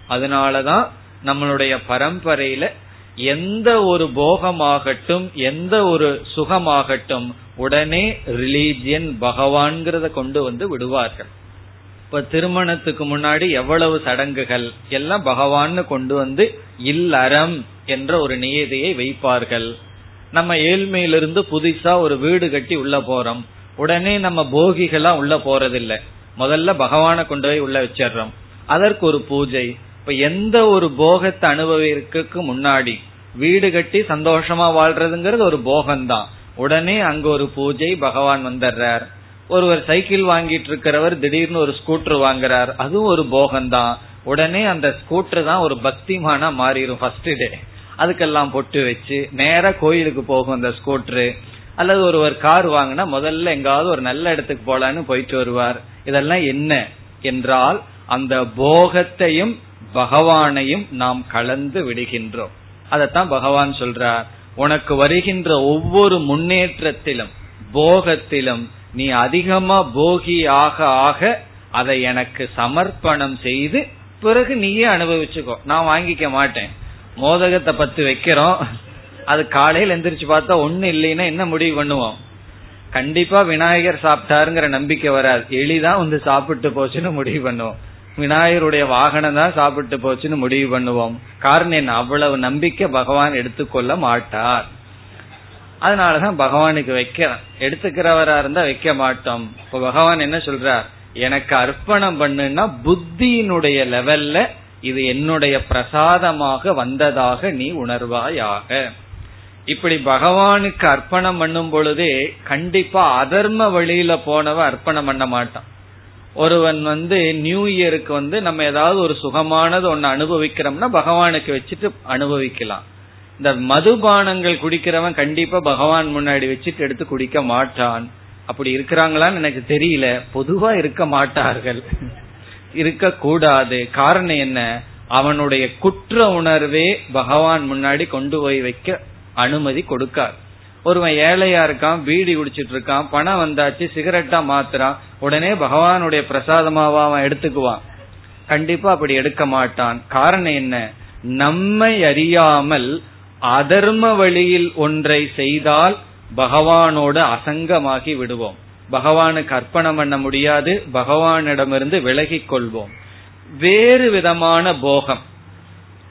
அதனாலதான் நம்மளுடைய பரம்பரையில எந்த ஒரு போகமாகட்டும் எந்த ஒரு சுகமாகட்டும் உடனே ரிலீஜியன் பகவான்கிறத கொண்டு வந்து விடுவார்கள். இப்ப திருமணத்துக்கு முன்னாடி எவ்வளவு சடங்குகள் எல்லாம் பகவான்னு கொண்டு வந்து இல்லறம் என்ற ஒரு நியதியை வைப்பார்கள். நம்ம ஏழ்மையிலிருந்து புதுசா ஒரு வீடு கட்டி உள்ள போறோம். உடனே நம்ம போகிகளா உள்ள போறதில்லை. முதல்ல பகவானை கொண்டு போய் உள்ள வச்சிடுறோம். அதற்கு ஒரு பூஜை. இப்ப எந்த ஒரு போகத்தை அனுபவிக்கிறதுக்கு முன்னாடி வீடு கட்டி சந்தோஷமா வாழ்றதுங்கிறது ஒரு போகம்தான். உடனே அங்க ஒரு பூஜை பகவான் வந்துடுறார். ஒருவர் சைக்கிள் வாங்கிட்டு இருக்கிறவர் திடீர்னு ஒரு ஸ்கூட்டர் வாங்குறார். அதுவும் ஒரு போகம்தான். உடனே அந்த ஸ்கூட்டர் தான் ஒரு பக்திமானா மாறிடும் ஃபர்ஸ்ட் டே அதுக்கெல்லாம் பொட்டு வச்சு நேர கோயிலுக்கு போகும் அந்த ஸ்கூட்டரு அல்லது ஒருவர் கார் வாங்கினா முதல்ல எங்காவது ஒரு நல்ல இடத்துக்கு போலான்னு போயிட்டு வருவார். இதெல்லாம் என்ன என்றால் அந்த போகத்தையும் பகவானையும் நாம் கலந்து விடுகின்றோம். அதத்தான் பகவான் சொல்றார். உனக்கு வருகின்ற ஒவ்வொரு முன்னேற்றத்திலும் போகத்திலும் நீ அதிகமா போகி ஆக ஆக அதை எனக்கு சமர்ப்பணம் செய்து பிறகு நீயே அனுபவிச்சுக்கோ. நான் வாங்கிக்க மாட்டேன். மோதகத்தை பத்து வைக்கிறோம். அது காலையில் எந்திரிச்சு பார்த்தா ஒண்ணு இல்லைன்னா என்ன முடிவு பண்ணுவோம்? கண்டிப்பா விநாயகர் சாப்பிட்டாருங்கிற நம்பிக்கை வராது. எளிதான் வந்து சாப்பிட்டு போச்சுன்னு முடிவு பண்ணுவோம். விநாயகருடைய வாகனம் தான் சாப்பிட்டு போச்சுன்னு முடிவு பண்ணுவோம். காரணம் என்ன? அவ்வளவு நம்பிக்கை பகவான் எடுத்துக்கொள்ள மாட்டார். அதனாலதான் பகவானுக்கு வைக்கிறேன் எடுத்துக்கிறவரா இருந்தா வைக்க மாட்டோம். இப்ப பகவான் என்ன சொல்றார்? எனக்கு அர்ப்பணம் பண்ணுன்னா புத்தியினுடைய லெவல்ல இது என்னுடைய பிரசாதமாக வந்ததாக நீ உணர்வாயாக. இப்படி பகவானுக்கு அர்ப்பணம் பண்ணும் பொழுதே கண்டிப்பா அதர்ம வழியில போனவ அர்ப்பணம் பண்ண மாட்டான். ஒருவன் வந்து நியூ இயருக்கு வந்து நம்ம ஏதாவது ஒரு சுகமானது ஒன்னு அனுபவிக்கிறோம்னா பகவானுக்கு வச்சுட்டு அனுபவிக்கலாம். இந்த மதுபானங்கள் குடிக்கிறவன் கண்டிப்பா பகவான் முன்னாடி வச்சுட்டு எடுத்து குடிக்க மாட்டான். அப்படி இருக்கிறாங்களான்னு எனக்கு தெரியல. பொதுவா இருக்க மாட்டார்கள். இருக்க கூடாது. காரணம் என்ன? அவனுடைய குற்ற உணர்வே பகவான் முன்னாடி கொண்டு போய் வைக்க அனுமதி கொடுக்கார். ஒருவன் ஏழையா இருக்கான் பீடி குடிச்சிட்டு இருக்கான் பணம் வந்தாச்சு சிகரெட்டா மாத்துறான் உடனே பகவானுடைய பிரசாதமாவா அவன் எடுத்துக்குவான். கண்டிப்பா அப்படி எடுக்க மாட்டான். காரணம் என்ன? நம்மை அறியாமல் அதர்ம வழியில் ஒன்றை செய்தால் பகவானோடு அசங்கமாகி விடுவோம். பகவானுக்கு அர்ப்பணம் பண்ண முடியாது பகவானிடமிருந்து விலகிக் கொள்வோம். வேறு விதமான போகம்.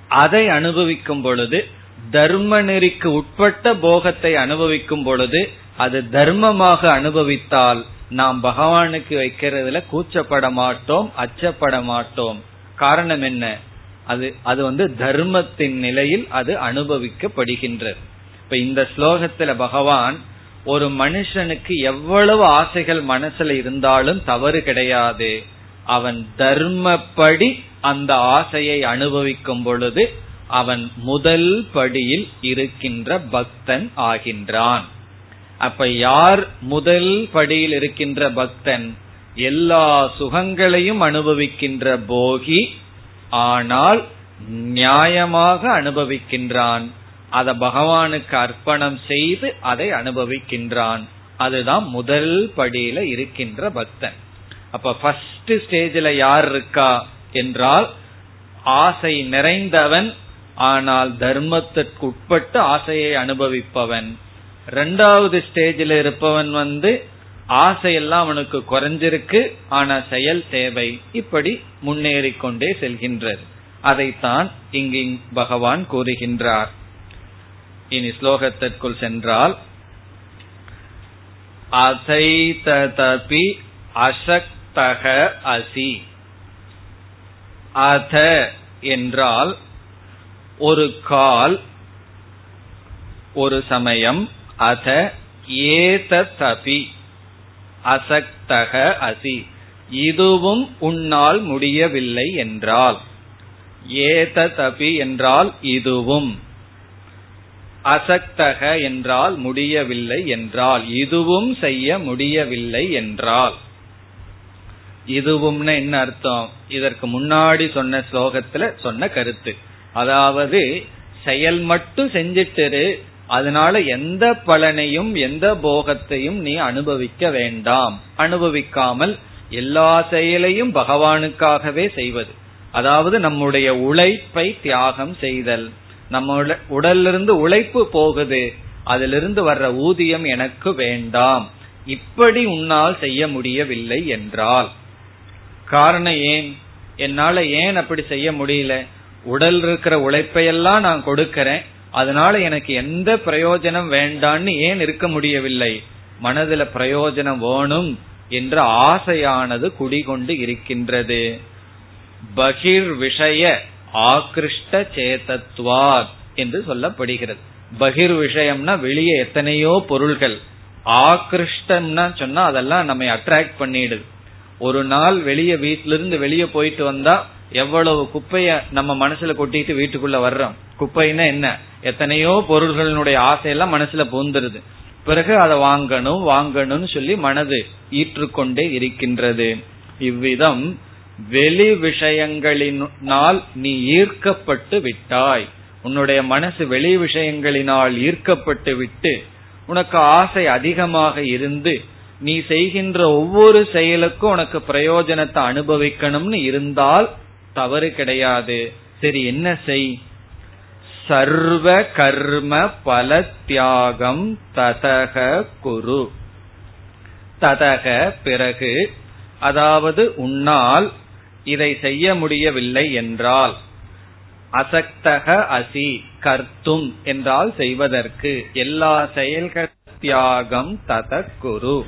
அதை அனுபவிக்கும் பொழுது தர்ம நெறிக்கு உட்பட்ட போகத்தை அனுபவிக்கும் பொழுது அது தர்மமாக அனுபவித்தால் நாம் பகவானுக்கு வைக்கிறதுல கூச்சப்பட மாட்டோம் அச்சப்பட மாட்டோம். காரணம் என்ன? அது அது வந்து தர்மத்தின் நிலையில் அது அனுபவிக்கப்படுகின்றது. இப்ப இந்த ஸ்லோகத்துல பகவான் ஒரு மனுஷனுக்கு எவ்வளவு ஆசைகள் மனசுல இருந்தாலும் தவறு கிடையாது. அவன் தர்மப்படி அந்த ஆசையை அனுபவிக்கும் பொழுது அவன் முதல் படியில் இருக்கின்ற பக்தன் ஆகின்றான். அப்ப யார் முதல் படியில் இருக்கின்ற பக்தன்? எல்லா சுகங்களையும் அனுபவிக்கின்ற போகி ஆனால் நியாயமாக அனுபவிக்கின்றான். அதை பகவானுக்கு அர்ப்பணம் செய்து அதை அனுபவிக்கின்றான். அதுதான் முதல் படியில இருக்கின்ற பக்தன். அப்ப ஃபர்ஸ்ட் ஸ்டேஜில் யார் இருக்கா? என்றால் ஆசை நிறைந்தவன் ஆனால் தர்மத்திற்கு உட்பட்டு ஆசையை அனுபவிப்பவன். ரெண்டாவது ஸ்டேஜில் இருப்பவன் வந்து ஆசையெல்லாம் அவனுக்கு குறைஞ்சிருக்கு ஆனா செயல் தேவை. இப்படி முன்னேறி கொண்டே செல்கின்றது அதைத்தான் இங்கு பகவான் கூறுகின்றார். இனி ஸ்லோகத்திற்குள் சென்றால் அசைததபி அசக்தக அசி. அத என்றால் ஒரு கால் ஒரு சமயம் அத ஏதபி அசக்தக அசி. இதுவும் உன்னால் முடியவில்லை என்றால். ஏததபி என்றால் இதுவும். அசக்தக என்றால் முடியவில்லை என்றால். இதுவும் செய்ய முடியவில்லை என்றால். இதுவும்னு என்ன அர்த்தம்? இதற்கு முன்னாடி சொன்ன ஸ்லோகத்துல சொன்ன கருத்து. அதாவது செயல் மட்டும் செஞ்சிட்டு அதனால எந்த பலனையும் எந்த போகத்தையும் நீ அனுபவிக்க வேண்டாம். அனுபவிக்காமல் எல்லா செயலையும் பகவானுக்காகவே செய்வது. அதாவது நம்முடைய உழைப்பை தியாகம் செய்தல். நம்ம உடலிருந்து உழைப்பு போகுது. அதிலிருந்து வர்ற ஊதியம் எனக்கு வேண்டாம். இப்படி உன்னால் செய்ய முடியவில்லை என்றால். காரணம் ஏன்? என்னால ஏன் அப்படி செய்ய முடியல? உடல் இருக்கிற உழைப்பையெல்லாம் நான் கொடுக்கறேன். அதனால எனக்கு எந்த பிரயோஜனம் வேண்டான்னு ஏன் இருக்க முடியவில்லை? மனதுல பிரயோஜனம் வேணும் என்ற ஆசையானது குடிகொண்டு இருக்கின்றது. பகிர் விஷய ஆகிருஷ்ட சேதத்வாத் என்று சொல்லப்படுகிறது. பகிர் விஷயம்னா வெளியே எத்தனையோ பொருள்கள். ஆகிருஷ்டம்னா சொன்னா அதெல்லாம் நம்ம அட்ராக்ட் பண்ணிடுது. ஒரு நாள் வெளியே வீட்டிலிருந்து வெளியே போயிட்டு வந்தா எவ்வளவு குப்பைய நம்ம மனசுல கொட்டிட்டு வீட்டுக்குள்ள வர்றோம். குப்பைன்னா என்ன? எத்தனையோ பொருள்களினுடைய ஆசையெல்லாம் மனசுல பூந்துருது. பிறகு அதை வாங்கணும் வாங்கணும்னு சொல்லி மனது ஈற்றுக்கொண்டே இருக்கின்றது. இவ்விதம் வெளி விஷயங்களினால் நீ ஈர்க்கப்பட்டு விட்டாய். உன்னுடைய மனசு வெளி விஷயங்களினால் ஈர்க்கப்பட்டு விட்டு உனக்கு ஆசை அதிகமாக இருந்து நீ செய்கின்ற ஒவ்வொரு செயலுக்கும் உனக்கு பிரயோஜனத்தை அனுபவிக்கணும்னு இருந்தால் தவறு கிடையாது. சரி என்ன செய்? சர்வ கர்ம பல தியாகம் ததக குரு. ததக பிறகு அதாவது உன்னால் இதை செய்ய முடியவில்லை என்றால் அசக்தக அசி கர்த்தும் என்றால் செய்வதற்கு எல்லா செயல்கள் தியாகம் தத குரு.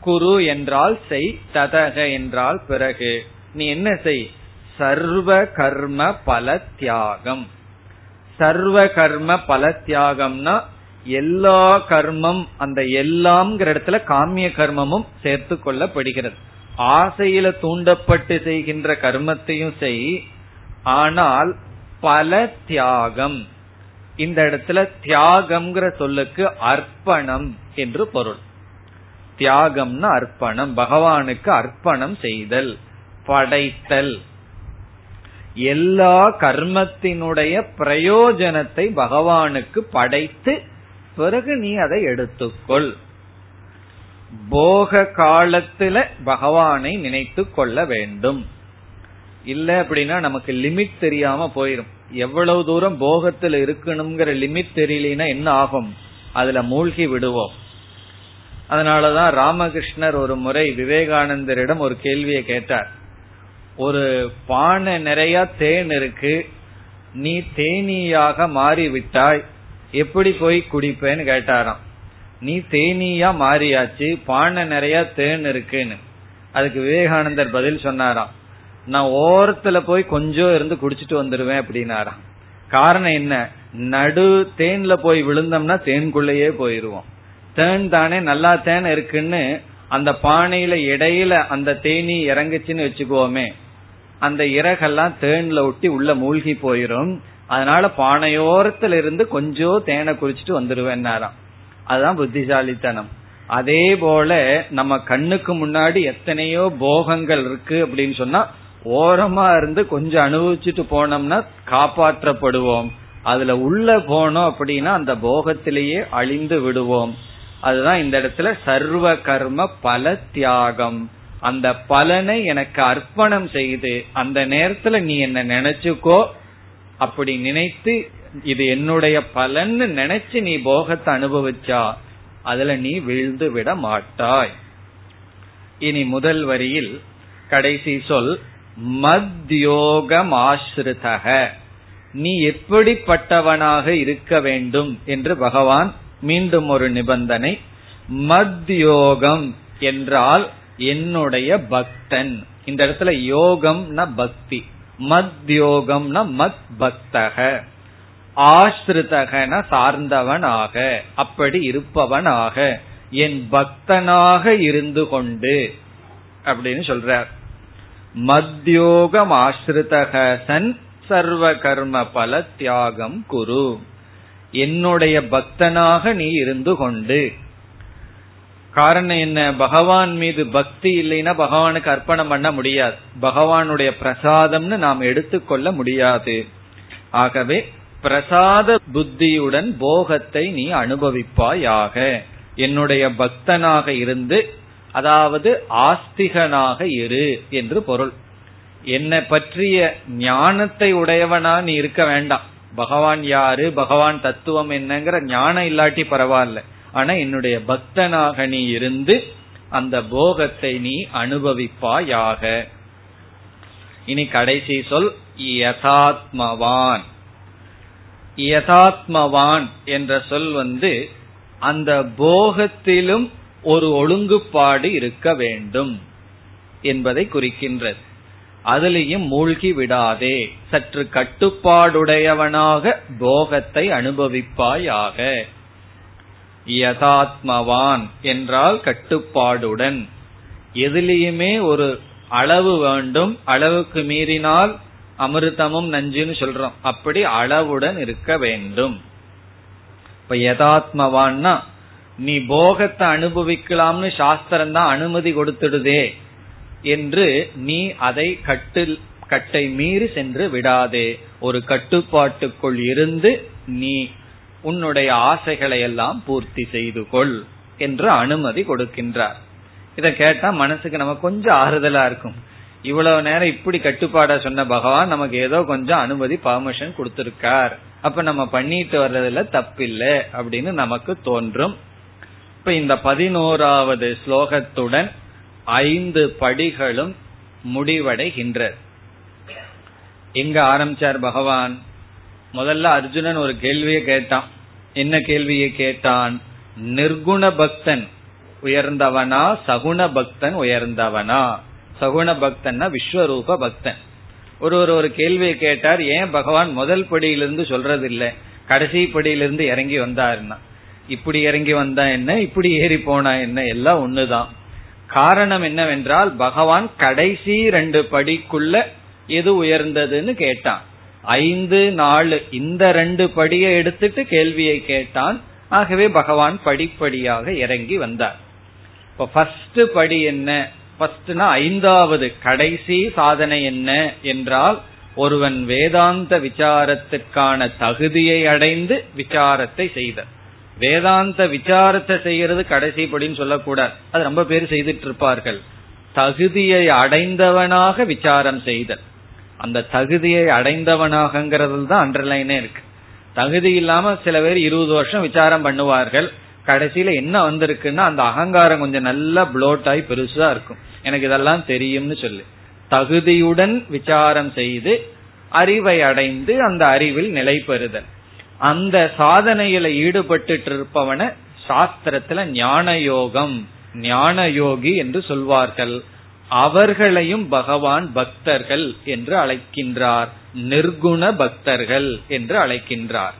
குரு என்றால் செய் ததக என்றால் பிறகு. நீ என்ன செய்? சர்வ கர்ம பல தியாகம். சர்வ கர்ம பல தியாகம்னா எல்லா கர்மம் அந்த எல்லாம்ங்கிற இடத்துல காமிய கர்மமும் சேர்த்து கொள்ளப்படுகிறது. ஆசையில தூண்டப்பட்டு செய்கின்ற கர்மத்தையும் செய் ஆனால் பல தியாகம். இந்த இடத்துல தியாகம்ங்கிற சொல்லுக்கு அர்ப்பணம் என்று பொருள். தியாகம்னா அர்ப்பணம் பகவானுக்கு அர்ப்பணம் செய்தல் படைத்தல். எல்லா கர்மத்தினுடைய பிரயோஜனத்தை பகவானுக்கு படைத்து பிறகு நீ அதை எடுத்துக்கொள். போக காலத்துல பகவானை நினைத்து கொள்ள வேண்டும். இல்ல அப்படின்னா நமக்கு லிமிட் தெரியாம போயிரும். எவ்வளவு தூரம் போகத்துல இருக்கணுங்கிற லிமிட் தெரியலனா என்ன ஆகும்? அதுல மூழ்கி விடுவோம். அதனாலதான் ராமகிருஷ்ணர் ஒரு முறை விவேகானந்தரிடம் ஒரு கேள்வியை கேட்டார். ஒரு பானை நிறைய தேன் இருக்கு. நீ தேனீயாக மாறிவிட்டாய். எப்படி போய் குடிப்பேன்னு கேட்டாராம். நீ தேனீயா மாறியாச்சு பானை நிறைய தேன் இருக்குன்னு. அதுக்கு விவேகானந்தர் பதில் சொன்னாராம். நான் ஓரத்துல போய் கொஞ்சம் இருந்து குடிச்சிட்டு வந்துடுவேன் அப்படின்னாராம். காரணம் என்ன? நடு தேன்ல போய் விழுந்தோம்னா தேன்குள்ளேயே போயிருவோம். தேன் தானே நல்லா தேன் இருக்குன்னு அந்த பானையில இடையில அந்த தேனி இறங்குச்சுன்னு வச்சுக்கோமே. அந்த இறகெல்லாம் தேன்ல ஒட்டி உள்ள மூழ்கி போயிரும். அதனால பானையோரத்துல இருந்து கொஞ்சம் தேனை குறிச்சிட்டு வந்துருவேன்னாராம். அதுதான் புத்திசாலித்தனம். அதே போல நம்ம கண்ணுக்கு முன்னாடி எத்தனையோ போகங்கள் இருக்கு அப்படின்னு சொன்னா ஓரமா இருந்து கொஞ்சம் அனுபவிச்சுட்டு போனோம்னா காப்பாற்றப்படுவோம். அதுல உள்ள போனோம் அப்படின்னா அந்த போகத்திலேயே அழிந்து விடுவோம். அதுதான் இந்த இடத்துல சர்வ கர்ம பல தியாகம். அந்த பலனை எனக்கு அர்ப்பணம் செய்து அந்த நேரத்துல நீ என்ன நினைச்சுக்கோ அப்படி நினைத்து இது என்னுடைய பலன்னு நினைச்சு நீ போகத்தை அனுபவிச்சா அதுல நீ விழுந்து விட மாட்டாய். இனி முதல் வரியில் கடைசி சொல் மத்யோகம் நீ எப்படிப்பட்டவனாக இருக்க வேண்டும் என்று பகவான் மீண்டும் ஒரு நிபந்தனை மத்யோகம் என்றால் என்னுடைய பக்தன். இந்த இடத்துல யோகம்னா பக்தி. மத் யோகம்னா மத் பக்தக ஆசிரிதகன சார்ந்தவனாக. அப்படி இருப்பவனாக. என் பக்தனாக இருந்து கொண்டு. அப்படின்னு சொல்றார். மத்யோகம் ஆசிரிதக சன் சர்வ கர்ம பல தியாகம் குரு. என்னுடைய பக்தனாக நீ இருந்து கொண்டு. காரணம் என்ன? பகவான் மீது பக்தி இல்லைன்னா பகவானுக்கு அர்ப்பணம் பண்ண முடியாது. பகவானுடைய பிரசாதம்னு நாம் எடுத்துக்கொள்ள முடியாது. ஆகவே பிரசாத புத்தியுடன் போகத்தை நீ அனுபவிப்பாயாக. என்னுடைய பக்தனாக இருந்து அதாவது ஆஸ்திகனாக இரு என்று பொருள். என்னை பற்றிய ஞானத்தை உடையவனா நீ இருக்க வேண்டாம். பகவான் யாரு? பகவான் தத்துவம் என்னங்கிற ஞானம் இல்லாட்டி பரவாயில்ல. ஆனா என்னுடைய பக்தனாக நீ இருந்து அந்த போகத்தை நீ அனுபவிப்பாயாக. இனி கடைசி சொல் யதாத்மவான். யதாத்மவான் என்ற சொல் வந்து அந்த போகத்திலும் ஒரு ஒழுங்குப்பாடு இருக்க வேண்டும் என்பதை குறிக்கின்றது. அதிலையும் மூழ்கி விடாதே. சற்று கட்டுப்பாடுடையவனாக போகத்தை அனுபவிப்பாயாக. யதாத்மவான் என்றால் கட்டுப்பாடுடன். எதிலையுமே ஒரு அளவு வேண்டும். அளவுக்கு மீறினால் அமிர்தமும் நஞ்சுன்னு சொல்றோம். அப்படி அளவுடன் இருக்க வேண்டும். இப்ப யதாத்மவான்னா நீ போகத்தை அனுபவிக்கலாம்னு சாஸ்திரம் தான் அனுமதி கொடுத்துடுதே என்று நீ அதை கட்டு கட்டை மீறி சென்று விடாதே. ஒரு கட்டுப்பாட்டுக்குள் இருந்து நீ உன்னுடைய ஆசைகளை எல்லாம் பூர்த்தி செய்து கொள் என்று அனுமதி கொடுக்கின்றார். இதை கேட்டா மனசுக்கு நம்ம கொஞ்சம் ஆறுதலா இருக்கும். இவ்வளவு நேரம் இப்படி கட்டுப்பாடா சொன்ன பகவான் நமக்கு ஏதோ கொஞ்சம் அனுமதி பர்மிஷன் கொடுத்திருக்கார். அப்ப நம்ம பண்ணிட்டு வர்றதுல தப்பில்லை அப்படின்னு நமக்கு தோன்றும். இப்ப இந்த பதினோராவது ஸ்லோகத்துடன் ஐந்து படிகளும் முடிவடைகின்றது எங்க ஆரம்பிச்சார் பகவான்? முதல்ல அர்ஜுனன் ஒரு கேள்வியை கேட்டான். என்ன கேள்வியை கேட்டான்? நிர்குண பக்தன் உயர்ந்தவனா? சகுண பக்தன் உயர்ந்தவனா? சகுண பக்தன்னா விஸ்வரூப பக்தன். ஒரு ஒரு ஒரு கேள்வியை கேட்டார். ஏன் பகவான் முதல் படியிலிருந்து சொல்றது இல்ல கடைசி படியிலிருந்து இறங்கி வந்தாருன்னா. இப்படி இறங்கி வந்தா என்ன? இப்படி ஏறி போனா என்ன? எல்லாம் ஒண்ணுதான். காரணம் என்னவென்றால் பகவான் கடைசி ரெண்டு படிக்குள்ள எது உயர்ந்ததுன்னு கேட்டான். ஐந்து நாலு இந்த ரெண்டு படியை எடுத்துட்டு கேள்வியை கேட்டான். ஆகவே பகவான் படிப்படியாக இறங்கி வந்தார். இப்ப ஃபர்ஸ்ட் படி என்ன? ஃபர்ஸ்ட்னா ஐந்தாவது கடைசி சாதனை என்ன என்றால் ஒருவன் வேதாந்த விசாரத்திற்கான தகுதியை அடைந்து விசாரத்தை செய்த வேதாந்த விசாரத்தை செய்யறது கடைசி படின்னு சொல்லக்கூடாது. அது ரொம்ப பேர் செய்துட்டு இருப்பார்கள். தகுதியை அடைந்தவனாக விசாரம் செய்தல். அந்த தகுதியை அடைந்தவனாகங்கிறது தான் அண்டர்லைனே இருக்கு. தகுதி இல்லாம சில பேர் இருபது வருஷம் விசாரம் பண்ணுவார்கள். கடைசியில என்ன வந்திருக்குன்னா அந்த அகங்காரம் கொஞ்சம் நல்லா ப்ளோட் ஆகி பெருசா இருக்கும். எனக்கு இதெல்லாம் தெரியும்னு சொல்லு. தகுதியுடன் விசாரம் செய்து அறிவை அடைந்து அந்த அறிவில் நிலை பெறுதல். அந்த சாதனையில ஈடுபட்டு இருப்பவன சாஸ்திரத்துல ஞான யோகம் ஞான யோகி என்று சொல்வார்கள். அவர்களையும் பகவான் பக்தர்கள் என்று அழைக்கின்றார். நிர்குண பக்தர்கள் என்று அழைக்கின்றார்.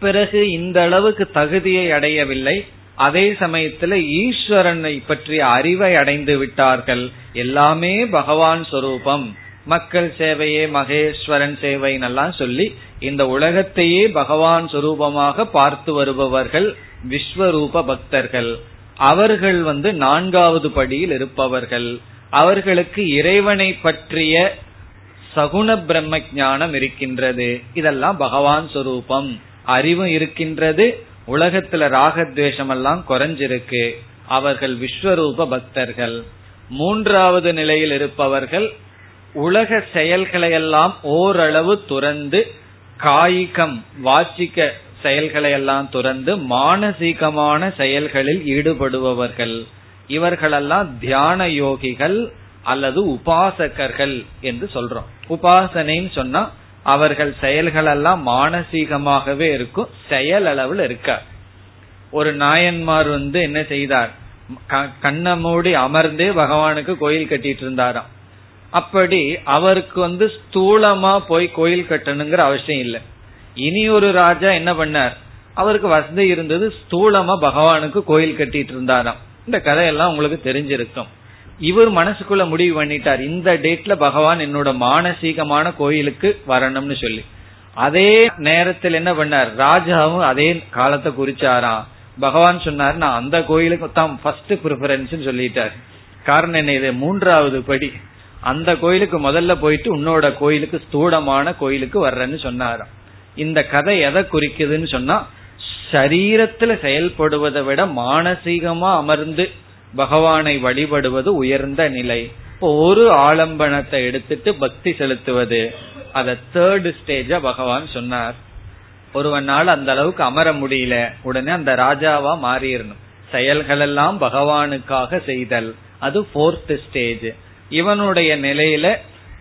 பிறகு இந்த அளவுக்கு தகுதியை அடையவில்லை. அதே சமயத்துல ஈஸ்வரனை பற்றிய அறிவை அடைந்து விட்டார்கள். எல்லாமே பகவான் சொரூபம். மக்கள் சேவையே மகேஸ்வரன் சேவைன்னெல்லாம் சொல்லி இந்த உலகத்தையே பகவான் சொரூபமாக பார்த்து வருபவர்கள் விஸ்வரூப பக்தர்கள். அவர்கள் வந்து நான்காவது படியில் இருப்பவர்கள். அவர்களுக்கு இறைவனை பற்றிய சகுண பிரம்ம ஞானம் இருக்கின்றது. இதெல்லாம் பகவான் சொரூபம். அறிவும் இருக்கின்றது. உலகத்துல ராகத்வேஷம் எல்லாம் குறைஞ்சிருக்கு. அவர்கள் விஸ்வரூப பக்தர்கள். மூன்றாவது நிலையில் இருப்பவர்கள் உலக செயல்களை எல்லாம் ஓரளவு துறந்து காய்கம் வாச்சிக்க செயல்களை எல்லாம் துறந்து மானசீகமான செயல்களில் ஈடுபடுபவர்கள். இவர்களெல்லாம் தியான யோகிகள் அல்லது உபாசகர்கள் என்று சொல்றோம். உபாசனைன்னு சொன்னா அவர்கள் செயல்களெல்லாம் மானசீகமாகவே இருக்கும் செயல் அளவில் இருக்க. ஒரு நாயன்மார் வந்து என்ன செய்தார்? கண்ண மூடி அமர்ந்தே பகவானுக்கு கோயில் கட்டிட்டு இருந்தாராம் அப்படி அவருக்கு வந்து ஸ்தூலமா போய் கோயில் கட்டணுங்கிற அவசியம் இல்லை. இனி ஒரு ராஜா என்ன பண்ணார்? அவருக்கு வசதி இருந்தது ஸ்தூலமா பகவானுக்கு கோயில் கட்டிட்டு இருந்தாராம். இந்த கதையெல்லாம் உங்களுக்கு தெரிஞ்சிருக்கும். இவர் மனசுக்குள்ள முடிவு பண்ணிட்டார் இந்த டேட்ல பகவான் என்னோட மானசீகமான கோயிலுக்கு வரணும்னு சொல்லி. அதே நேரத்தில் என்ன பண்ணார்? ராஜாவும் அதே காலத்தை குறிச்சாராம். பகவான் சொன்னார் நான் அந்த கோயிலுக்கு தான் ஃபர்ஸ்ட் ப்ரிஃபரன்ஸ் சொல்லிட்டார். காரணம் என்ன இது? மூன்றாவது படி. அந்த கோயிலுக்கு முதல்ல போயிட்டு உன்னோட கோயிலுக்கு ஸ்தூலமான கோயிலுக்கு வர்றேன்னு சொன்னாராம். இந்த கதை எதை குறிக்குதுன்னு சொன்னா சரீரத்துல செயல்படுவதை விட மானசீகமா அமர்ந்து பகவானை வழிபடுவது உயர்ந்த நிலை. இப்போ ஒரு ஆலம்பனத்தை எடுத்துட்டு பக்தி செலுத்துவது. அத தேர்டு ஸ்டேஜ பகவான் சொன்னார். ஒருவனால் அந்த அளவுக்கு அமர முடியல. உடனே அந்த ராஜாவா மாறிடணும் செயல்கள் எல்லாம் பகவானுக்காக செய்தல். அது போர்த் ஸ்டேஜ் இவனுடைய நிலையில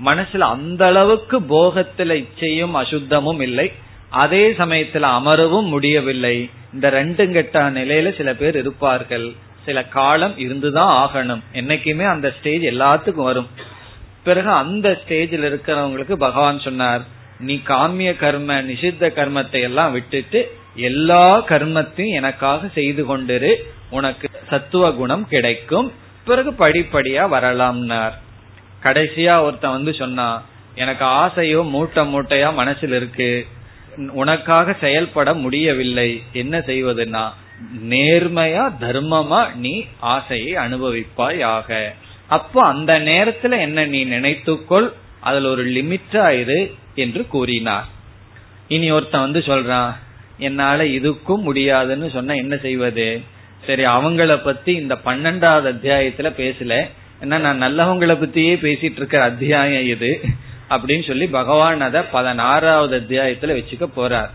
மனசுல அந்த அளவுக்கு போகத்துல இச்சையும் அசுத்தமும் இல்லை. அதே சமயத்துல அமரவும் முடியவில்லை. இந்த ரெண்டு கெட்ட நிலையில சில பேர் இருப்பார்கள். சில காலம் இருந்துதான் ஆகணும். என்னைக்குமே அந்த ஸ்டேஜ் எல்லாத்துக்கும் வரும். பிறகு அந்த ஸ்டேஜில் இருக்கிறவங்களுக்கு பகவான் சொன்னார் நீ காமிய கர்ம நிஷித்த கர்மத்தை எல்லாம் விட்டுட்டு எல்லா கர்மத்தையும் எனக்காக செய்து கொண்டிரு. உனக்கு சத்துவ குணம் கிடைக்கும். பிறகு படிப்படியா வரலாம்னார். கடைசியா ஒருத்தன் வந்து சொன்னா எனக்கு ஆசையோ மூட்டை மூட்டையா மனசில் இருக்கு. உனக்காக செயல்பட முடியவில்லை. என்ன செய்வதுன்னா நேர்மையா தர்மமா நீ ஆசையை அனுபவிப்பாய் ஆக அப்போ அந்த நேரத்துல என்ன நீ நினைத்துக்கொள் அதுல ஒரு லிமிட்டா இரு என்று கூறினார். இனி ஒருத்தன் வந்து சொல்றான் என்னால இதுக்கும் முடியாதுன்னு சொன்ன என்ன செய்வது? சரி அவங்கள பத்தி இந்த பன்னெண்டாவது அத்தியாயத்துல பேசல. ஏன்னா நான் நல்லவங்களை பத்தியே பேசிட்டு இருக்கிற அத்தியாயம் இது அப்படின்னு சொல்லி பகவான் அதை பதினாறாவது அத்தியாயத்துல வச்சுக்க போறார்.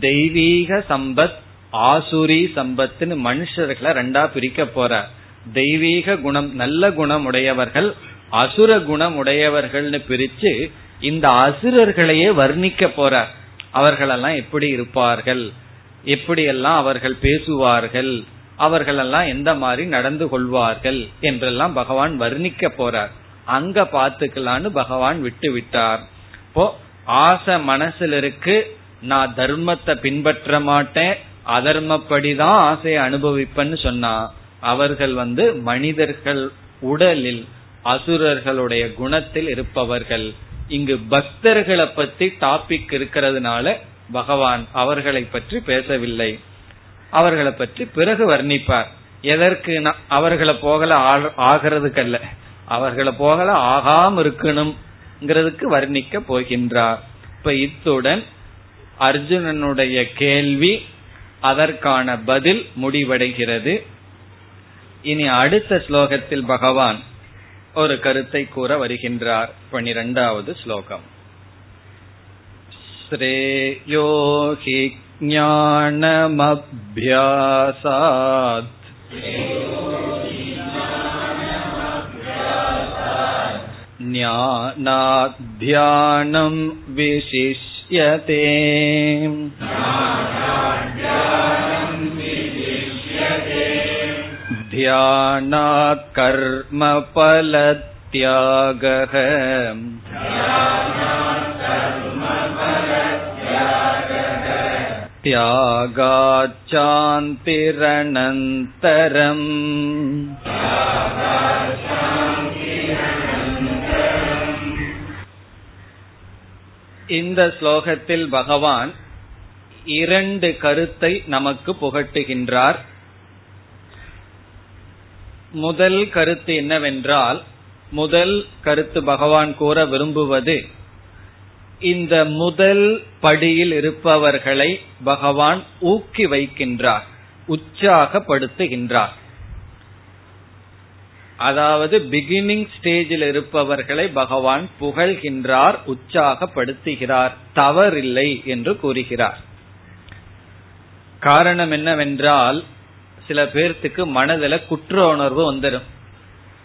தெய்வீக சம்பத் ஆசுரி சம்பத்துன்னு மனுஷர்களை ரெண்டா பிரிக்க போறார். தெய்வீக குணம் நல்ல குணம் உடையவர்கள் அசுர குணம் உடையவர்கள்னு பிரிச்சு இந்த அசுரர்களையே வர்ணிக்க போறார். அவர்களெல்லாம் எப்படி இருப்பார்கள்? எப்படியெல்லாம் அவர்கள் பேசுவார்கள்? அவர்களெல்லாம் எந்த மாதிரி நடந்து கொள்வார்கள் என்றெல்லாம் பகவான் வர்ணிக்க போறார். அங்க பாத்துக்கலான்னு பகவான் விட்டு விட்டார். இப்போ ஆசை மனசுல இருக்கு நான் தர்மத்தை பின்பற்ற மாட்டேன் அதர்மப்படிதான் ஆசையை அனுபவிப்பேன்னு சொன்னா அவர்கள் வந்து மனிதர்கள் உடலில் அசுரர்களுடைய குணத்தில் இருப்பவர்கள். இங்கு பக்தர்களை பத்தி டாபிக் இருக்கிறதுனால பகவான் அவர்களை பற்றி பேசவில்லை. அவர்களை பற்றி பிறகு வர்ணிப்பார் எதற்கு அவர்களை போகல ஆகிறதுக்கல்ல அவர்களை போகல ஆகாம இருக்கணும்ங்கிறதுக்கு வர்ணிக்க போகின்றார் இப்ப இத்துடன் அர்ஜுனனுடைய கேள்வி அதற்கான பதில் முடிவடைகிறது இனி அடுத்த ஸ்லோகத்தில் பகவான் ஒரு கருத்தை கூற வருகின்றார் பனிரெண்டாவது ஸ்லோகம் श्रेयो हि ज्ञानमभ्यासात् ज्ञानाध्यानं विशिष्यते ध्यानात् कर्मफलत्यागः त्यागाच्चान्तिरनन्तरम् இந்த ஸ்லோகத்தில் பகவான் இரண்டு கருத்தை நமக்கு புகட்டுகின்றார் முதல் கருத்து என்னவென்றால் முதல் கருத்து பகவான் கூற விரும்புவது இந்த முதல் படியில் இருப்பவர்களை பகவான் ஊக்கி வைக்கின்றார் உற்சாகப்படுத்துகின்றார். அதாவது பிகினிங் ஸ்டேஜில் இருப்பவர்களை பகவான் புகழ்கின்றார் உற்சாகப்படுத்துகிறார் தவறில்லை என்று கூறுகிறார். காரணம் என்னவென்றால் சில பேர்த்துக்கு மனதில் குற்ற உணர்வு வந்துடும்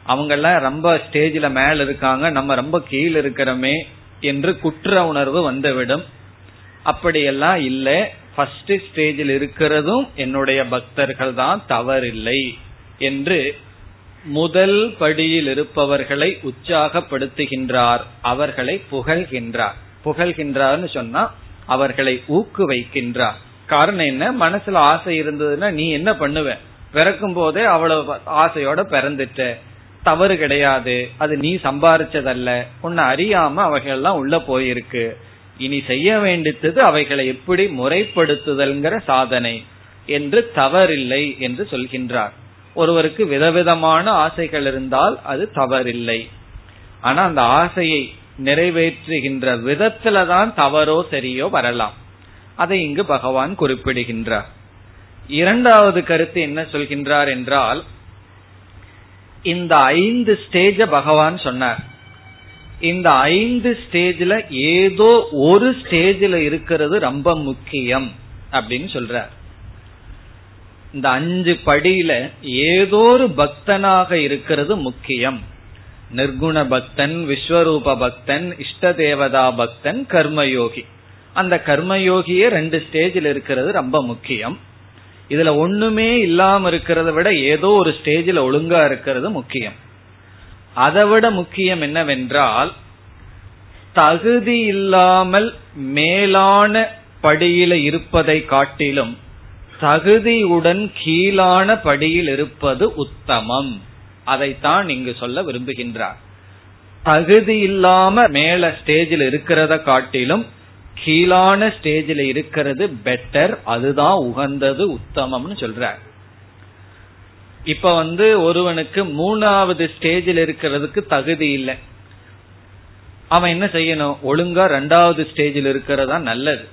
அவங்கெல்லாம் ரொம்ப ஸ்டேஜில் மேல இருக்காங்க நம்ம ரொம்ப கீழே இருக்கிறோமே என்று குற்ற உணர்வு வந்துவிடும். அப்படியெல்லாம் இல்லை. ஃபர்ஸ்ட் ஸ்டேஜில் இருக்கிறதும் என்னுடைய பக்தர்கள் தான் தவறில்லை என்று முதல் படியில் இருப்பவர்களை உற்சாகப்படுத்துகின்றார். அவர்களை புகழ்கின்றார். புகழ்கின்றார்னு சொன்னா அவர்களை ஊக்குவிக்கின்றார். காரணம் என்ன? மனசுல ஆசை இருந்ததுன்னா நீ என்ன பண்ணுவ? பிறக்கும் போதே அவ்வளவு ஆசையோட பிறந்துட்ட. தவறு கிடையாது. அது நீ சம்பாரிச்சதல்ல. உன்னை அறியாம அவைகள் எல்லாம் உள்ள போயிருக்கு. இனி செய்ய வேண்டியது அவைகளை எப்படி முறைப்படுத்துதல்ங்கிற சாதனை என்று தவறில்லை என்று சொல்கின்றார். ஒருவருக்கு விதவிதமான ஆசைகள் இருந்தால் அது தவறில்லை. ஆனா அந்த ஆசையை நிறைவேற்றுகின்ற விதத்துல தான் தவறோ சரியோ வரலாம். அதை இங்கு பகவான் குறிப்பிடுகின்றார். இரண்டாவது கருத்து என்ன சொல்கின்றார் என்றால் இந்த ஐந்து ஸ்டேஜ பகவான் சொன்னார். இந்த ஐந்து ஸ்டேஜ்ல ஏதோ ஒரு ஸ்டேஜ்ல இருக்கிறது ரொம்ப முக்கியம் அப்படின்னு சொல்றார். இந்த அஞ்சு படியில ஏதோ ஒரு பக்தனாக இருக்கிறது முக்கியம். நிர்குண பக்தன் விஸ்வரூப பக்தன் இஷ்ட தேவதா பக்தன் கர்மயோகி. அந்த கர்மயோகியே ரெண்டு ஸ்டேஜில் இருக்கிறது ரொம்ப முக்கியம். இதுல ஒண்ணுமே இல்லாம இருக்கிறத விட ஏதோ ஒரு ஸ்டேஜில் ஒழுங்கா இருக்கிறது முக்கியம். அதை விட முக்கியம் என்னவென்றால் தகுதி இல்லாமல் மேலான படியில இருப்பதை காட்டிலும் தகுதியுடன் கீழான படியில் இருப்பது உத்தமம். அதைத்தான் இங்கு சொல்ல விரும்புகின்றார். தகுதி இல்லாம மேல ஸ்டேஜில் இருக்கிறத காட்டிலும் கீழான ஸ்டேஜில் இருக்கிறது பெட்டர் அதுதான் உகந்தது உத்தமம்னு சொல்ற இப்ப வந்து ஒருவனுக்கு மூணாவது ஸ்டேஜில் இருக்கிறதுக்கு தகுதி இல்லை. அவன் என்ன செய்யணும்? ஒழுங்கா ரெண்டாவது ஸ்டேஜில் இருக்கிறதா நல்லது.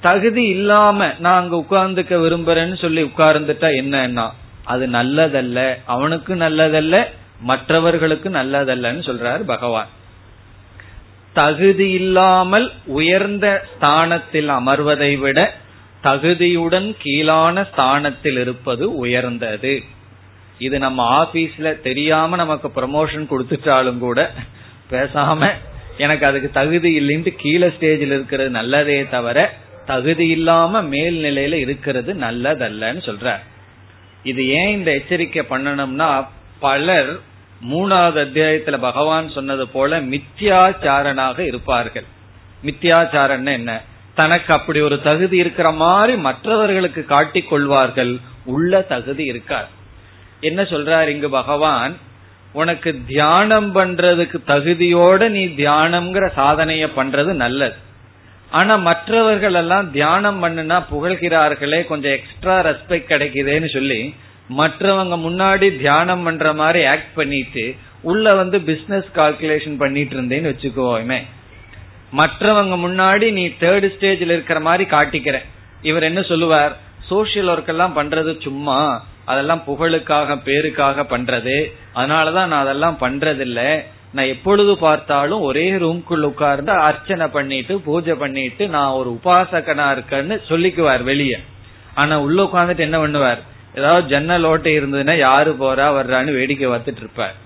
தகுதி இல்லாம நான் அங்க உட்கார்ந்துக்க விரும்புறேன்னு சொல்லி உட்கார்ந்துட்டா என்னன்னா அது நல்லதல்ல அவனுக்கு நல்லதல்ல மற்றவர்களுக்கு நல்லதல்லன்னு சொல்றாரு பகவான். தகுதி இல்லாமல் உயர்ந்த ஸ்தானத்தில் அமர்வதை விட தகுதியுடன் கீழான ஸ்தானத்தில் இருப்பது உயர்ந்தது. இது நம்ம ஆபீஸ்ல தெரியாம நமக்கு ப்ரமோஷன் கொடுத்துட்டாலும் கூட பேசாம எனக்கு அதுக்கு தகுதி இல்லைன்ட்டு கீழே ஸ்டேஜில் இருக்கிறது நல்லதே தவிர தகுதி இல்லாம மேல்நிலையில இருக்கிறது நல்லதல்லன்னு சொல்ற இது ஏன் இந்த எச்சரிக்கை பண்ணணும்னா பலர் மூணாவது அத்தியாயத்துல பகவான் சொன்னது போல மித்யாச்சாரனாக இருப்பார்கள். மித்யாச்சாரன் என்ன? தனக்கு அப்படி ஒரு தகுதி இருக்கிற மாதிரி மற்றவர்களுக்கு காட்டிக் கொள்வார்கள். உள்ள தகுதி இருக்கார் என்ன சொல்றார் இங்கு பகவான்? உனக்கு தியானம் பண்றதுக்கு தகுதியோட நீ தியானம்ங்கிற சாதனைய பண்றது நல்லது. ஆனா மற்றவர்கள் எல்லாம் தியானம் பண்ணுனா புகழ்கிறார்களே கொஞ்சம் எக்ஸ்ட்ரா ரெஸ்பெக்ட் கிடைக்குதேன்னு சொல்லி மற்றவங்க முன்னாடி தியானம் பண்ற மாதிரி ஆக்ட் பண்ணிட்டு உள்ள வந்து பிசினஸ் கால்குலேஷன் பண்ணிட்டு இருந்தேன்னு வச்சுக்கோமே. மற்றவங்க முன்னாடி நீ தேர்ட் ஸ்டேஜ்ல இருக்கிற மாதிரி காட்டிக்கிற. இவர் என்ன சொல்லுவார்? சோசியல் ஒர்க் எல்லாம் பண்றது சும்மா அதெல்லாம் புகழுக்காக பேருக்காக பண்றது. அதனாலதான் நான் அதெல்லாம் பண்றதில்ல. நான் எப்பொழுது பார்த்தாலும் ஒரே ரூம்குள்ள உட்கார்ந்து அர்ச்சனை பண்ணிட்டு பூஜை பண்ணிட்டு நான் ஒரு உபாசகனா இருக்கேன்னு சொல்லிக்குவார் வெளியே. ஆனா உள்ள உட்காந்துட்டு என்ன பண்ணுவார்? ஏதாவது ஜன்னல் ஓட்டை இருந்ததுன்னா யாரு போறா வர்றான்னு வேடிக்கை பார்த்துட்டு இருப்பார்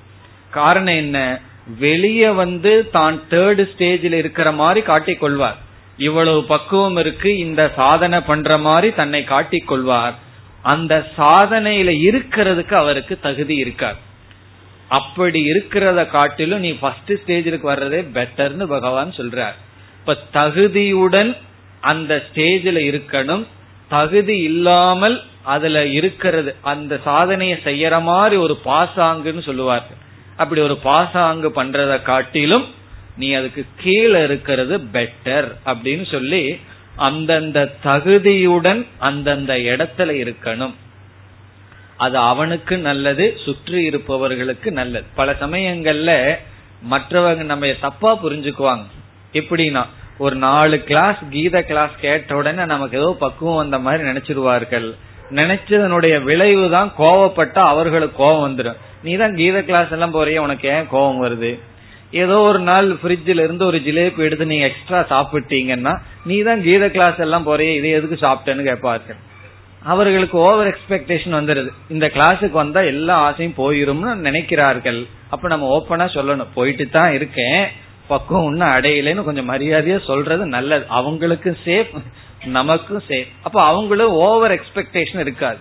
காரணம் என்ன? வெளியே வந்து தான் தேர்டு ஸ்டேஜில் இருக்கிற மாதிரி காட்டிக்கொள்வார் இவ்வளவு பக்குவம் இருக்கு இந்த சாதனை பண்ற மாதிரி தன்னை காட்டிக்கொள்வார் அந்த சாதனையில இருக்கிறதுக்கு அவருக்கு தகுதி இருக்கார். அப்படி இருக்கிறத காட்டிலும் நீ ஃபர்ஸ்ட் ஸ்டேஜுக்கு வர்றதே பெட்டர்னு பகவான் சொல்றார். இப்ப தகுதியுடன் அந்த ஸ்டேஜில் இருக்கணும். தகுதி இல்லாமல் அதுல இருக்கிறது அந்த சாதனையை செய்யற மாதிரி ஒரு பாசாங்குன்னு சொல்லுவார்கள். அப்படி ஒரு பாசாங்கு பண்றத காட்டிலும் நீ அதுக்கு கீழே இருக்கிறது பெட்டர் அப்படின்னு சொல்லி அந்தந்த தகுதியுடன் அந்தந்த இடத்துல இருக்கணும். அது அவனுக்கு நல்லது சுற்றி இருப்பவர்களுக்கு நல்லது. பல சமயங்கள்ல மற்றவங்க நம்ம தப்பா புரிஞ்சுக்குவாங்க. எப்படின்னா ஒரு நாலு கிளாஸ் கீத கிளாஸ் கேட்ட உடனே நமக்கு ஏதோ பக்குவம் வந்த மாதிரி நினைச்சிருவார்கள். நினைச்சதனுடைய விளைவு தான் கோவப்பட்டா அவர்களுக்கு கோவம் வந்துடும். நீ தான் கீத கிளாஸ் எல்லாம் போறிய உனக்கு ஏன் கோவம் வருது? ஏதோ ஒரு நாள் ஃப்ரிட்ஜில் இருந்து ஒரு ஜிலேபி எடுத்து நீங்க எக்ஸ்ட்ரா சாப்பிட்டீங்கன்னா நீ தான் கீத கிளாஸ் எல்லாம் போறிய இதை எதுக்கு சாப்பிட்டேன்னு கேட்பார்கள். அவர்களுக்கு ஓவர் எக்ஸ்பெக்டேஷன் வந்துருது. இந்த கிளாஸுக்கு வந்தா எல்லா ஆசையும் போயிரும்னு நினைக்கிறார்கள். அப்ப நம்ம ஓப்பனா சொல்லணும். போயிட்டு தான் இருக்கேன். பக்குவம் இன்னும் அடையலைன்னு கொஞ்சம் மரியாதையா சொல்றது நல்லது. அவங்களுக்கு சேஃப் நமக்கும் சேர் அப்ப அவங்களும் ஓவர் எக்ஸ்பெக்டேஷன் இருக்காது.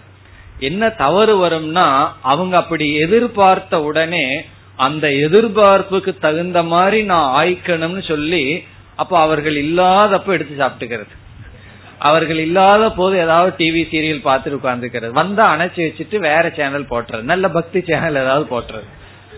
என்ன தவறு வரும்னா அவங்க அப்படி எதிர்பார்த்த உடனே அந்த எதிர்பார்ப்புக்கு தகுந்த மாதிரி நான் ஆய்க்கணும்னு சொல்லி அப்ப அவர்கள் இல்லாதப்ப எடுத்து சாப்பிட்டுக்கிறது. அவர்கள் இல்லாத போது ஏதாவது டிவி சீரியல் பார்த்துட்டு உட்காந்துக்கிறது வந்தா அணைச்சி வச்சுட்டு வேற சேனல் போட்டுறது. நல்ல பக்தி சேனல் ஏதாவது போட்டுறது.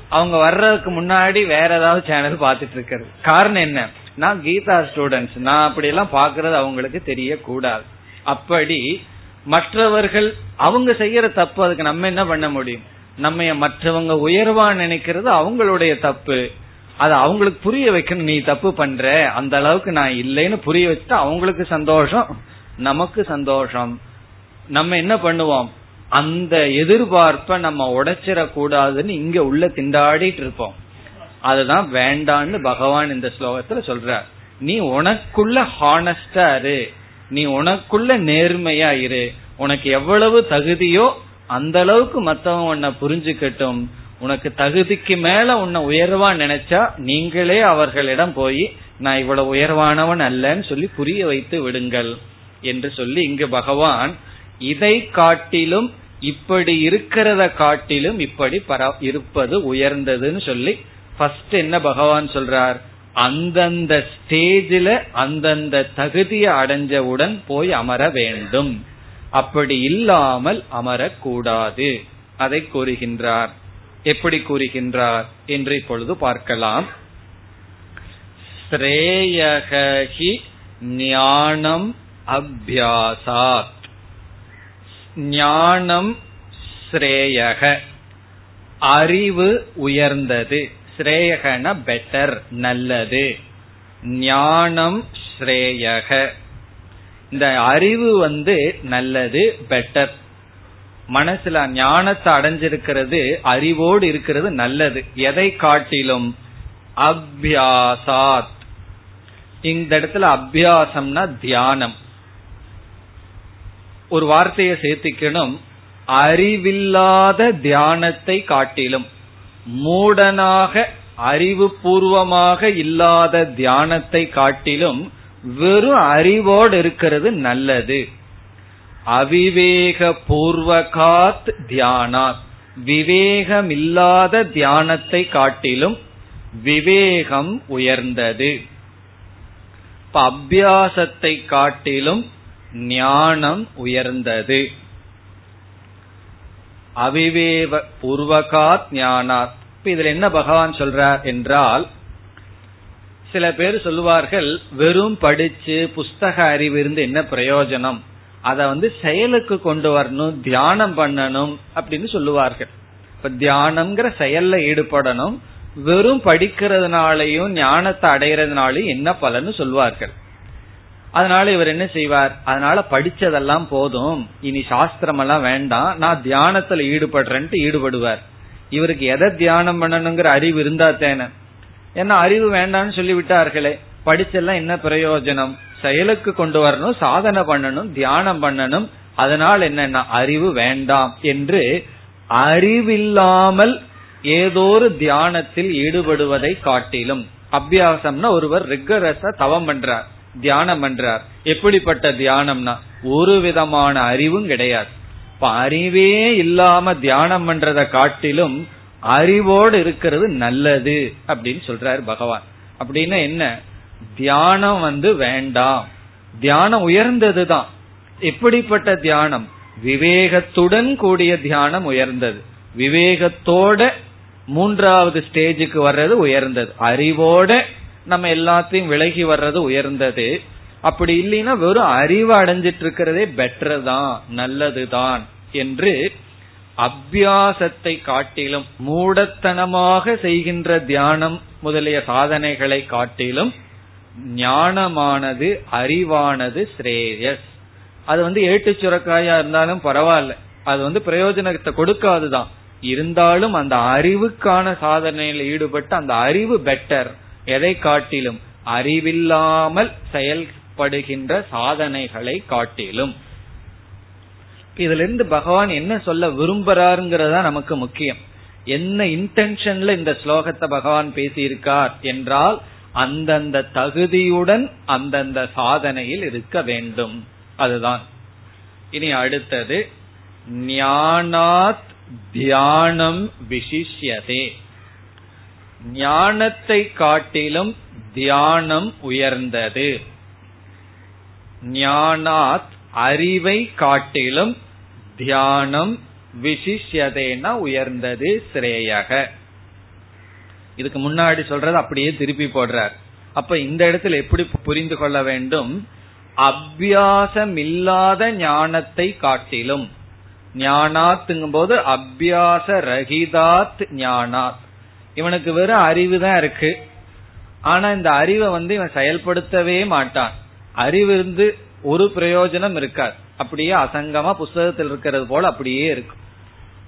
அவங்க வர்றதுக்கு முன்னாடி வேற ஏதாவது சேனல் பார்த்துட்டு இருக்கிறது. காரணம் என்ன? நான் கீதா ஸ்டூடெண்ட்ஸ் நான் அப்படி எல்லாம் பாக்குறது அவங்களுக்கு தெரியக்கூடாது. அப்படி மற்றவர்கள் அவங்க செய்யற தப்பு அதுக்கு நம்ம என்ன பண்ண முடியும்? நம்ம மற்றவங்க உயர்வா நினைக்கிறது அவங்களுடைய தப்பு. அது அவங்களுக்கு புரிய வைக்கணும். நீ தப்பு பண்ற அந்த அளவுக்கு நான் இல்லைன்னு புரிய வச்சுட்டு அவங்களுக்கு சந்தோஷம் நமக்கு சந்தோஷம். நம்ம என்ன பண்ணுவோம்? அந்த எதிர்பார்ப்ப நம்ம உடைச்சிடக்கூடாதுன்னு இங்க உள்ள திண்டாடிட்டு இருப்போம். அதுதான் வேண்டான்னு பகவான் இந்த ஸ்லோகத்துல சொல்றார். நீ உனக்குள்ள ஹானஸ்டா இரு. நீ உனக்குள்ள நேர்மையா இரு. உனக்கு எவ்வளவு தகுதியோ அந்த அளவுக்கு மத்தவன் உன்னை புரிஞ்சுக்கட்டும். உனக்கு தகுதிக்கு மேல உன்னை உயர்வா நினைச்சா நீங்களே அவர்களிடம் போய் நான் இவ்வளவு உயர்வானவன் அல்லன்னு சொல்லி புரிய வைத்து விடுங்கள். என்று சொல்லி இங்கு பகவான் இதை காட்டிலும் இப்படி இருக்கிறத காட்டிலும் இப்படி இருப்பது உயர்ந்ததுன்னு சொல்லி ஃபர்ஸ்ட் என்ன பகவான் சொல்றார்? அந்தந்த ஸ்டேஜில் அந்தந்த தகுதியை அடைஞ்சவுடன் போய் அமர வேண்டும். அப்படி இல்லாமல் அமரக்கூடாது. அதை கூறுகின்றார். எப்படி கூறுகின்றார்? என்று இப்பொழுது பார்க்கலாம். ஸ்ரேயகி ஞானம் அபியாசாத். ஞானம் ஸ்ரேயக அறிவு உயர்ந்தது. ஸ்ரேயகன பெட்டர் நல்லது. ஞானம் ஸ்ரேயக. இந்த அறிவு வந்து நல்லது பெட்டர் மனசுல ஞானத்தை அடைஞ்சிருக்கிறது அறிவோடு இருக்கிறது நல்லது. எதை காட்டிலும்? அபியாசாத். இந்த இடத்துல அபியாசம்னா தியானம். ஒரு வார்த்தையை சேர்த்திக்கணும். அறிவில்லாத தியானத்தை காட்டிலும். மூடனாக அறிவுபூர்வமாக இல்லாத தியானத்தை காட்டிலும் வெறும் அறிவோடு இருக்கிறது நல்லது. அவிவேக பூர்வகாத் தியானாத். விவேகமில்லாத தியானத்தை காட்டிலும் விவேகம் உயர்ந்தது. அபியாசத்தை காட்டிலும் ஞானம் உயர்ந்தது. அவிவேவ பூர்வகாத் ஞானாத் இதுல என்ன பகவான் சொல்றார் என்றால் சில பேர் சொல்லுவார்கள் வெறும் படிச்சு புஸ்தக அறிவு இருந்து என்ன பிரயோஜனம்? அத வந்து செயலுக்கு கொண்டு வரணும் தியானம் பண்ணணும் அப்படின்னு சொல்லுவார்கள். இப்ப தியானம்ங்கிற செயல்ல ஈடுபடணும் வெறும் படிக்கிறதுனாலையும் ஞானத்தை அடைகிறதுனாலையும் என்ன பலன்னு சொல்வார்கள் அதனால இவர் என்ன செய்வார்? அதனால படிச்சதெல்லாம் போதும். இனி சாஸ்திரம் எல்லாம் வேண்டாம். நான் தியானத்துல ஈடுபடுறேன்ட்டு ஈடுபடுவார். இவருக்கு எதை தியானம் பண்ணணுங்கிற அறிவு இருந்தா தேன. ஏன்னா அறிவு வேண்டாம்னு சொல்லி விட்டார்களே படிச்செல்லாம் என்ன பிரயோஜனம்? செயலுக்கு கொண்டு வரணும் சாதனை பண்ணணும் தியானம் பண்ணணும். அதனால் என்னன்னா அறிவு வேண்டாம் என்று அறிவில்லாமல் ஏதோ ஒரு தியானத்தில் ஈடுபடுவதை காட்டிலும். அபியாசம்னா ஒருவர் ரிகரஸா தவம் பண்றார். தியானம் பண்றார். எப்படிப்பட்ட தியானம்னா ஒரு விதமான அறிவும் கிடையாது. இப்ப அறிவே இல்லாம தியானம் பண்றத காட்டிலும் அறிவோடு இருக்கிறது நல்லது அப்படின்னு சொல்றார் பகவான். அப்படின்னா என்ன? தியானம் வந்து வேண்டாம். தியானம் உயர்ந்ததுதான். எப்படிப்பட்ட தியானம்? விவேகத்துடன் கூடிய தியானம் உயர்ந்தது. விவேகத்தோட மூன்றாவது ஸ்டேஜுக்கு வர்றது உயர்ந்தது. அறிவோட நம்ம எல்லாத்தையும் விலகி வர்றது உயர்ந்தது. அப்படி இல்லைன்னா வெறும் அறிவு அடைஞ்சிட்டு இருக்கிறதே பெட்டர் தான் நல்லதுதான் என்று அபியாசத்தை காட்டிலும் மூடத்தனமாக செய்கின்ற தியானம் முதலிய சாதனைகளை காட்டிலும் ஞானமானது அறிவானது ஸ்ரேயஸ். அது வந்து ஏட்டு சுரக்காயா இருந்தாலும் பரவாயில்ல. அது வந்து பிரயோஜனத்தை கொடுக்காதுதான். இருந்தாலும் அந்த அறிவுக்கான சாதனையில் ஈடுபட்டு அந்த அறிவு பெட்டர் எதை காட்டிலும் அறிவில்லாமல் செயல்படுகின்ற சாதனைகளை காட்டிலும். இதுல இருந்து பகவான் என்ன சொல்ல விரும்புறாருங்கிறதா நமக்கு முக்கியம். என்ன இன்டென்ஷன்ல இந்த ஸ்லோகத்தை பகவான் பேசியிருக்கார் என்றால் அந்தந்த தகுதியுடன் அந்தந்த சாதனையில் இருக்க வேண்டும். அதுதான். இனி அடுத்தது ஞானாத் தியானம் விசிஷ்யதே. ஞானத்தை காட்டிலும் தியானம் உயர்ந்தது. ஞானாத் அறிவை காட்டிலும் தியானம் விசிஷ்யதேனா உயர்ந்தது சிரேயக. இதுக்கு முன்னாடி சொல்றது அப்படியே திருப்பி போடுறார். அப்ப இந்த இடத்துல எப்படி புரிந்து கொள்ள வேண்டும்? அபியாசம் இல்லாத ஞானத்தை காட்டிலும். ஞானாத்துங்கும் போது அபியாச ரஹிதாத் ஞானாத். இவனுக்கு வெறும் அறிவு தான் இருக்கு. ஆனா இந்த அறிவை வந்து இவன் செயல்படுத்தவே மாட்டான். அறிவு இருந்து ஒரு பிரயோஜனம் இருக்காது. அப்படியே அசங்கமா புஸ்தகத்தில் இருக்கிறது போல அப்படியே இருக்கும்.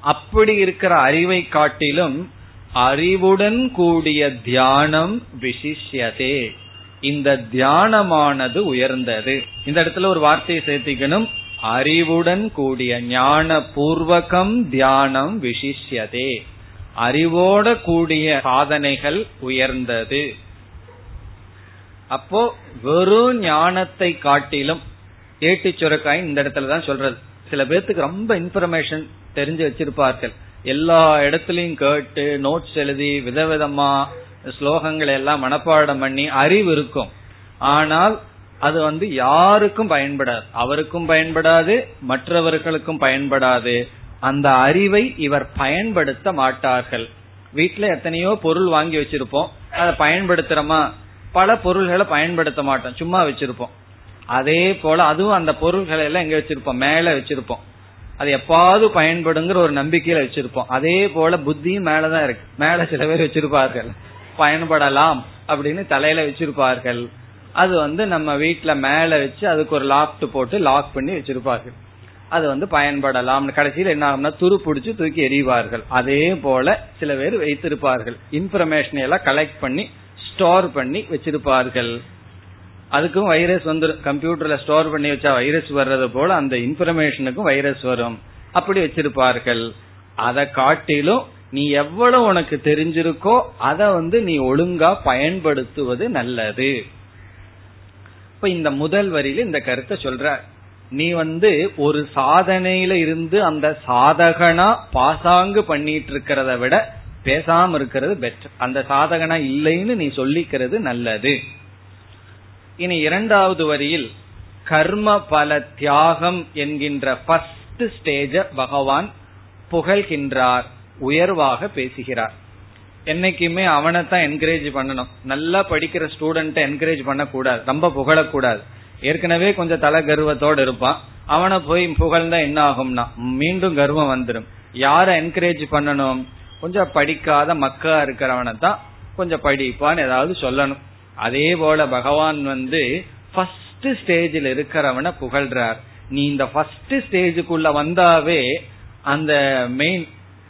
அப்படி இருக்கிற அறிவை காட்டிலும் அறிவுடன் கூடிய தியானம் விசிஷ்யதே. இந்த தியானமானது உயர்ந்தது. இந்த இடத்துல ஒரு வார்த்தையை சேர்த்திக்கணும். அறிவுடன் கூடிய ஞான பூர்வகம் தியானம் விசிஷ்யதே. அறிவோட கூடிய சாதனைகள் உயர்ந்தது. அப்போ வெறும் ஞானத்தை காட்டிலும் ஏட்டு சுரக்காய் இந்த இடத்துல தான் சொல்றது. சில பேர்த்துக்கு ரொம்ப இன்ஃபர்மேஷன் தெரிஞ்சு வச்சிருப்பார்கள். எல்லா இடத்துலயும் கேட்டு நோட்ஸ் எழுதி விதவிதமா ஸ்லோகங்களை எல்லாம் மனப்பாடம் பண்ணி அறிவு இருக்கும். ஆனால் அது வந்து யாருக்கும் பயன்படாது. அவருக்கும் பயன்படாது மற்றவர்களுக்கும் பயன்படாது. அந்த அறிவை இவர் பயன்படுத்த மாட்டார்கள். வீட்டுல எத்தனையோ பொருள் வாங்கி வச்சிருப்போம். அதை பயன்படுத்துறோமா? பல பொருள்களை பயன்படுத்த மாட்டோம். சும்மா வச்சிருப்போம். அதே போல அதுவும் அந்த பொருள்களை எல்லாம் எங்க வச்சிருப்போம்? மேல வச்சிருப்போம். அது எப்பாவது பயன்படுங்கிற ஒரு நம்பிக்கையில வச்சிருப்போம். அதே போல புத்தியும் மேலதான் இருக்கு. மேல சில பேர் வச்சிருப்பார்கள். பயன்படலாம் அப்படின்னு தலையில வச்சிருப்பார்கள். அது வந்து நம்ம வீட்டுல மேல வச்சு அதுக்கு ஒரு லாக்ட் போட்டு லாக் பண்ணி வச்சிருப்பார்கள். அது வந்து பயன்படலாம் கடைசியில் என்ன ஆகும்னா துரு பிடிச்சு தூக்கி எறிவார்கள். அதே போல சில பேர் வைத்திருப்பார்கள். இன்ஃபர்மேஷன் எல்லாம் கலெக்ட் பண்ணி ஸ்டோர் பண்ணி வச்சிருப்பார்கள். அதுக்கும் வைரஸ் வந்துடும் கம்ப்யூட்டர்ல ஸ்டோர் பண்ணி வச்சா வைரஸ் வர்றது போல அந்த இன்ஃபர்மேஷனுக்கும் வைரஸ் வரும். அப்படி வச்சிருப்பார்கள். அதை காட்டிலும் நீ எவ்வளவு உனக்கு தெரிஞ்சிருக்கோ அதை வந்து நீ ஒழுங்கா பயன்படுத்துவது நல்லது. இப்ப இந்த முதல் வரியில இந்த கருத்தை சொல்ற நீ வந்து ஒரு சாதனையில இருந்து அந்த சாதகனா பாசாங்கு பண்ணிட்டு இருக்கிறத விட பேசாம இருக்கிறது பெட்டர் அந்த சாதகனா இல்லைன்னு நீ சொல்லிக்கிறது நல்லது. இனி இரண்டாவது வரியில் கர்ம பல தியாகம் என்கின்ற ஃபர்ஸ்ட் ஸ்டேஜ பகவான் புகழ்கின்றார் உயர்வாக பேசுகிறார். என்னைக்குமே அவனை தான் என்கரேஜ் பண்ணணும். நல்லா படிக்கிற ஸ்டூடெண்ட்டை என்கரேஜ் பண்ணக்கூடாது. ரொம்ப புகழக்கூடாது. ஏற்கனவே கொஞ்சம் தலை கர்வத்தோடு இருப்பான். அவனை போய் புகழ்ந்தா என்ன ஆகும்னா மீண்டும் கர்வம் வந்துடும் யார என்கரேஜ் பண்ணணும்? கொஞ்சம் படிக்காத மக்கா இருக்கிறவனை தான் கொஞ்சம் படிப்பான்னு ஏதாவது சொல்லணும். அதே போல பகவான் வந்து ஃபர்ஸ்ட் ஸ்டேஜில் இருக்கிறவனை புகழ்றார். நீ இந்த ஃபர்ஸ்ட் ஸ்டேஜுக்குள்ள வந்தாவே அந்த மெயின்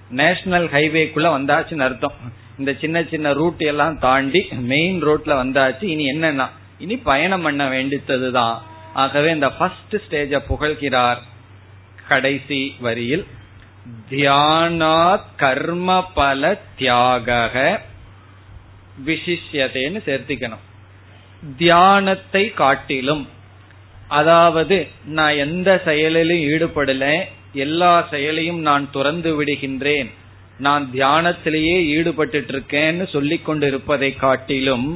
நேஷனல் ஹைவேக்குள்ள வந்தாச்சுன்னு அர்த்தம். இந்த சின்ன சின்ன ரூட் எல்லாம் தாண்டி மெயின் ரோட்ல வந்தாச்சு. இனி என்னன்னா இனி பயணம் பண்ண வேண்டித்ததுதான். ஆகவே இந்த ஃபர்ஸ்ட் ஸ்டேஜ புகழ்கிறார் கடைசி வரியில் தியானாத் கர்ம பல தியாக விசிஷ்யதேன்னு சேர்த்திக்கணும். தியானத்தை காட்டிலும் அதாவது நான் எந்த செயலிலும் ஈடுபடல எல்லா செயலையும் நான் துறந்து விடுகின்றேன் நான் தியானத்திலேயே ஈடுபட்டு இருக்கேன்னு சொல்லிக் கொண்டிருப்பதை காட்டிலும்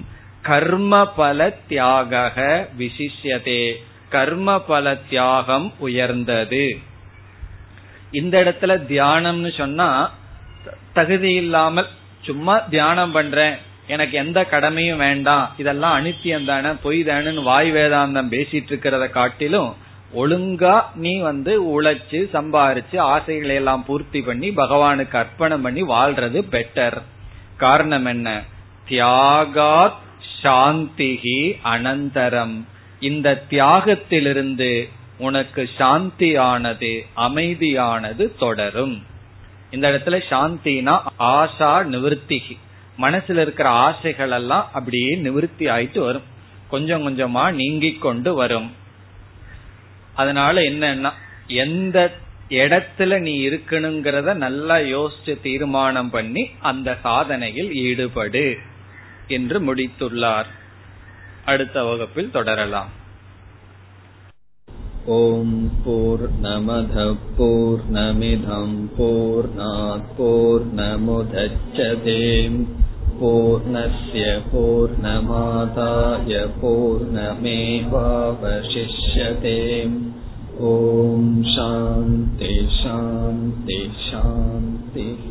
கர்ம பல தியாக விசிஷ்யதே. கர்ம பல தியாகம் உயர்ந்தது. இந்த இடத்துல தியானம்னு சொன்னா தகுதி இல்லாமல் சும்மா தியானம் பண்றேன். எனக்கு எந்த கடமையும் வேண்டாம். இதெல்லாம் அனித்தியம் தானே பொய் தானு வாய் வேதாந்தம் பேசிட்டு இருக்கிறத காட்டிலும் ஒழுங்கா நீ வந்து உழைச்சு சம்பாரிச்சு ஆசைகளை எல்லாம் பூர்த்தி பண்ணி பகவானுக்கு அர்ப்பணம் பண்ணி வாழ்றது பெட்டர் காரணம் என்ன? தியாகாத் சாந்திகி அனந்தரம். இந்த தியாகத்திலிருந்து உனக்கு சாந்தியானது அமைதியானது தொடரும். இந்த இடத்துல சாந்தினா ஆசா நிவர்த்திகி மனசுல இருக்கிற ஆசைகள் எல்லாம் அப்படியே நிவர்த்தி ஆயிட்டு வரும். கொஞ்சம் கொஞ்சமா நீங்கிக் கொண்டு வரும். அதனால என்னன்னா எந்த இடத்துல நீ இருக்கணுங்கிறத நல்லா யோசிச்சு தீர்மானம் பண்ணி அந்த சாதனையில் ஈடுபடு. என்று முடித்துள்ளார் அடுத்த வகுப்பில் தொடரலாம் ஓம் போர் நமத போர் நமிதம் போர் போர் நமுதச்சதேம் पूर्णस्य पूर्णमादाय पूर्णमेवावशिष्यते ॐ शान्ति शान्ति शान्तिः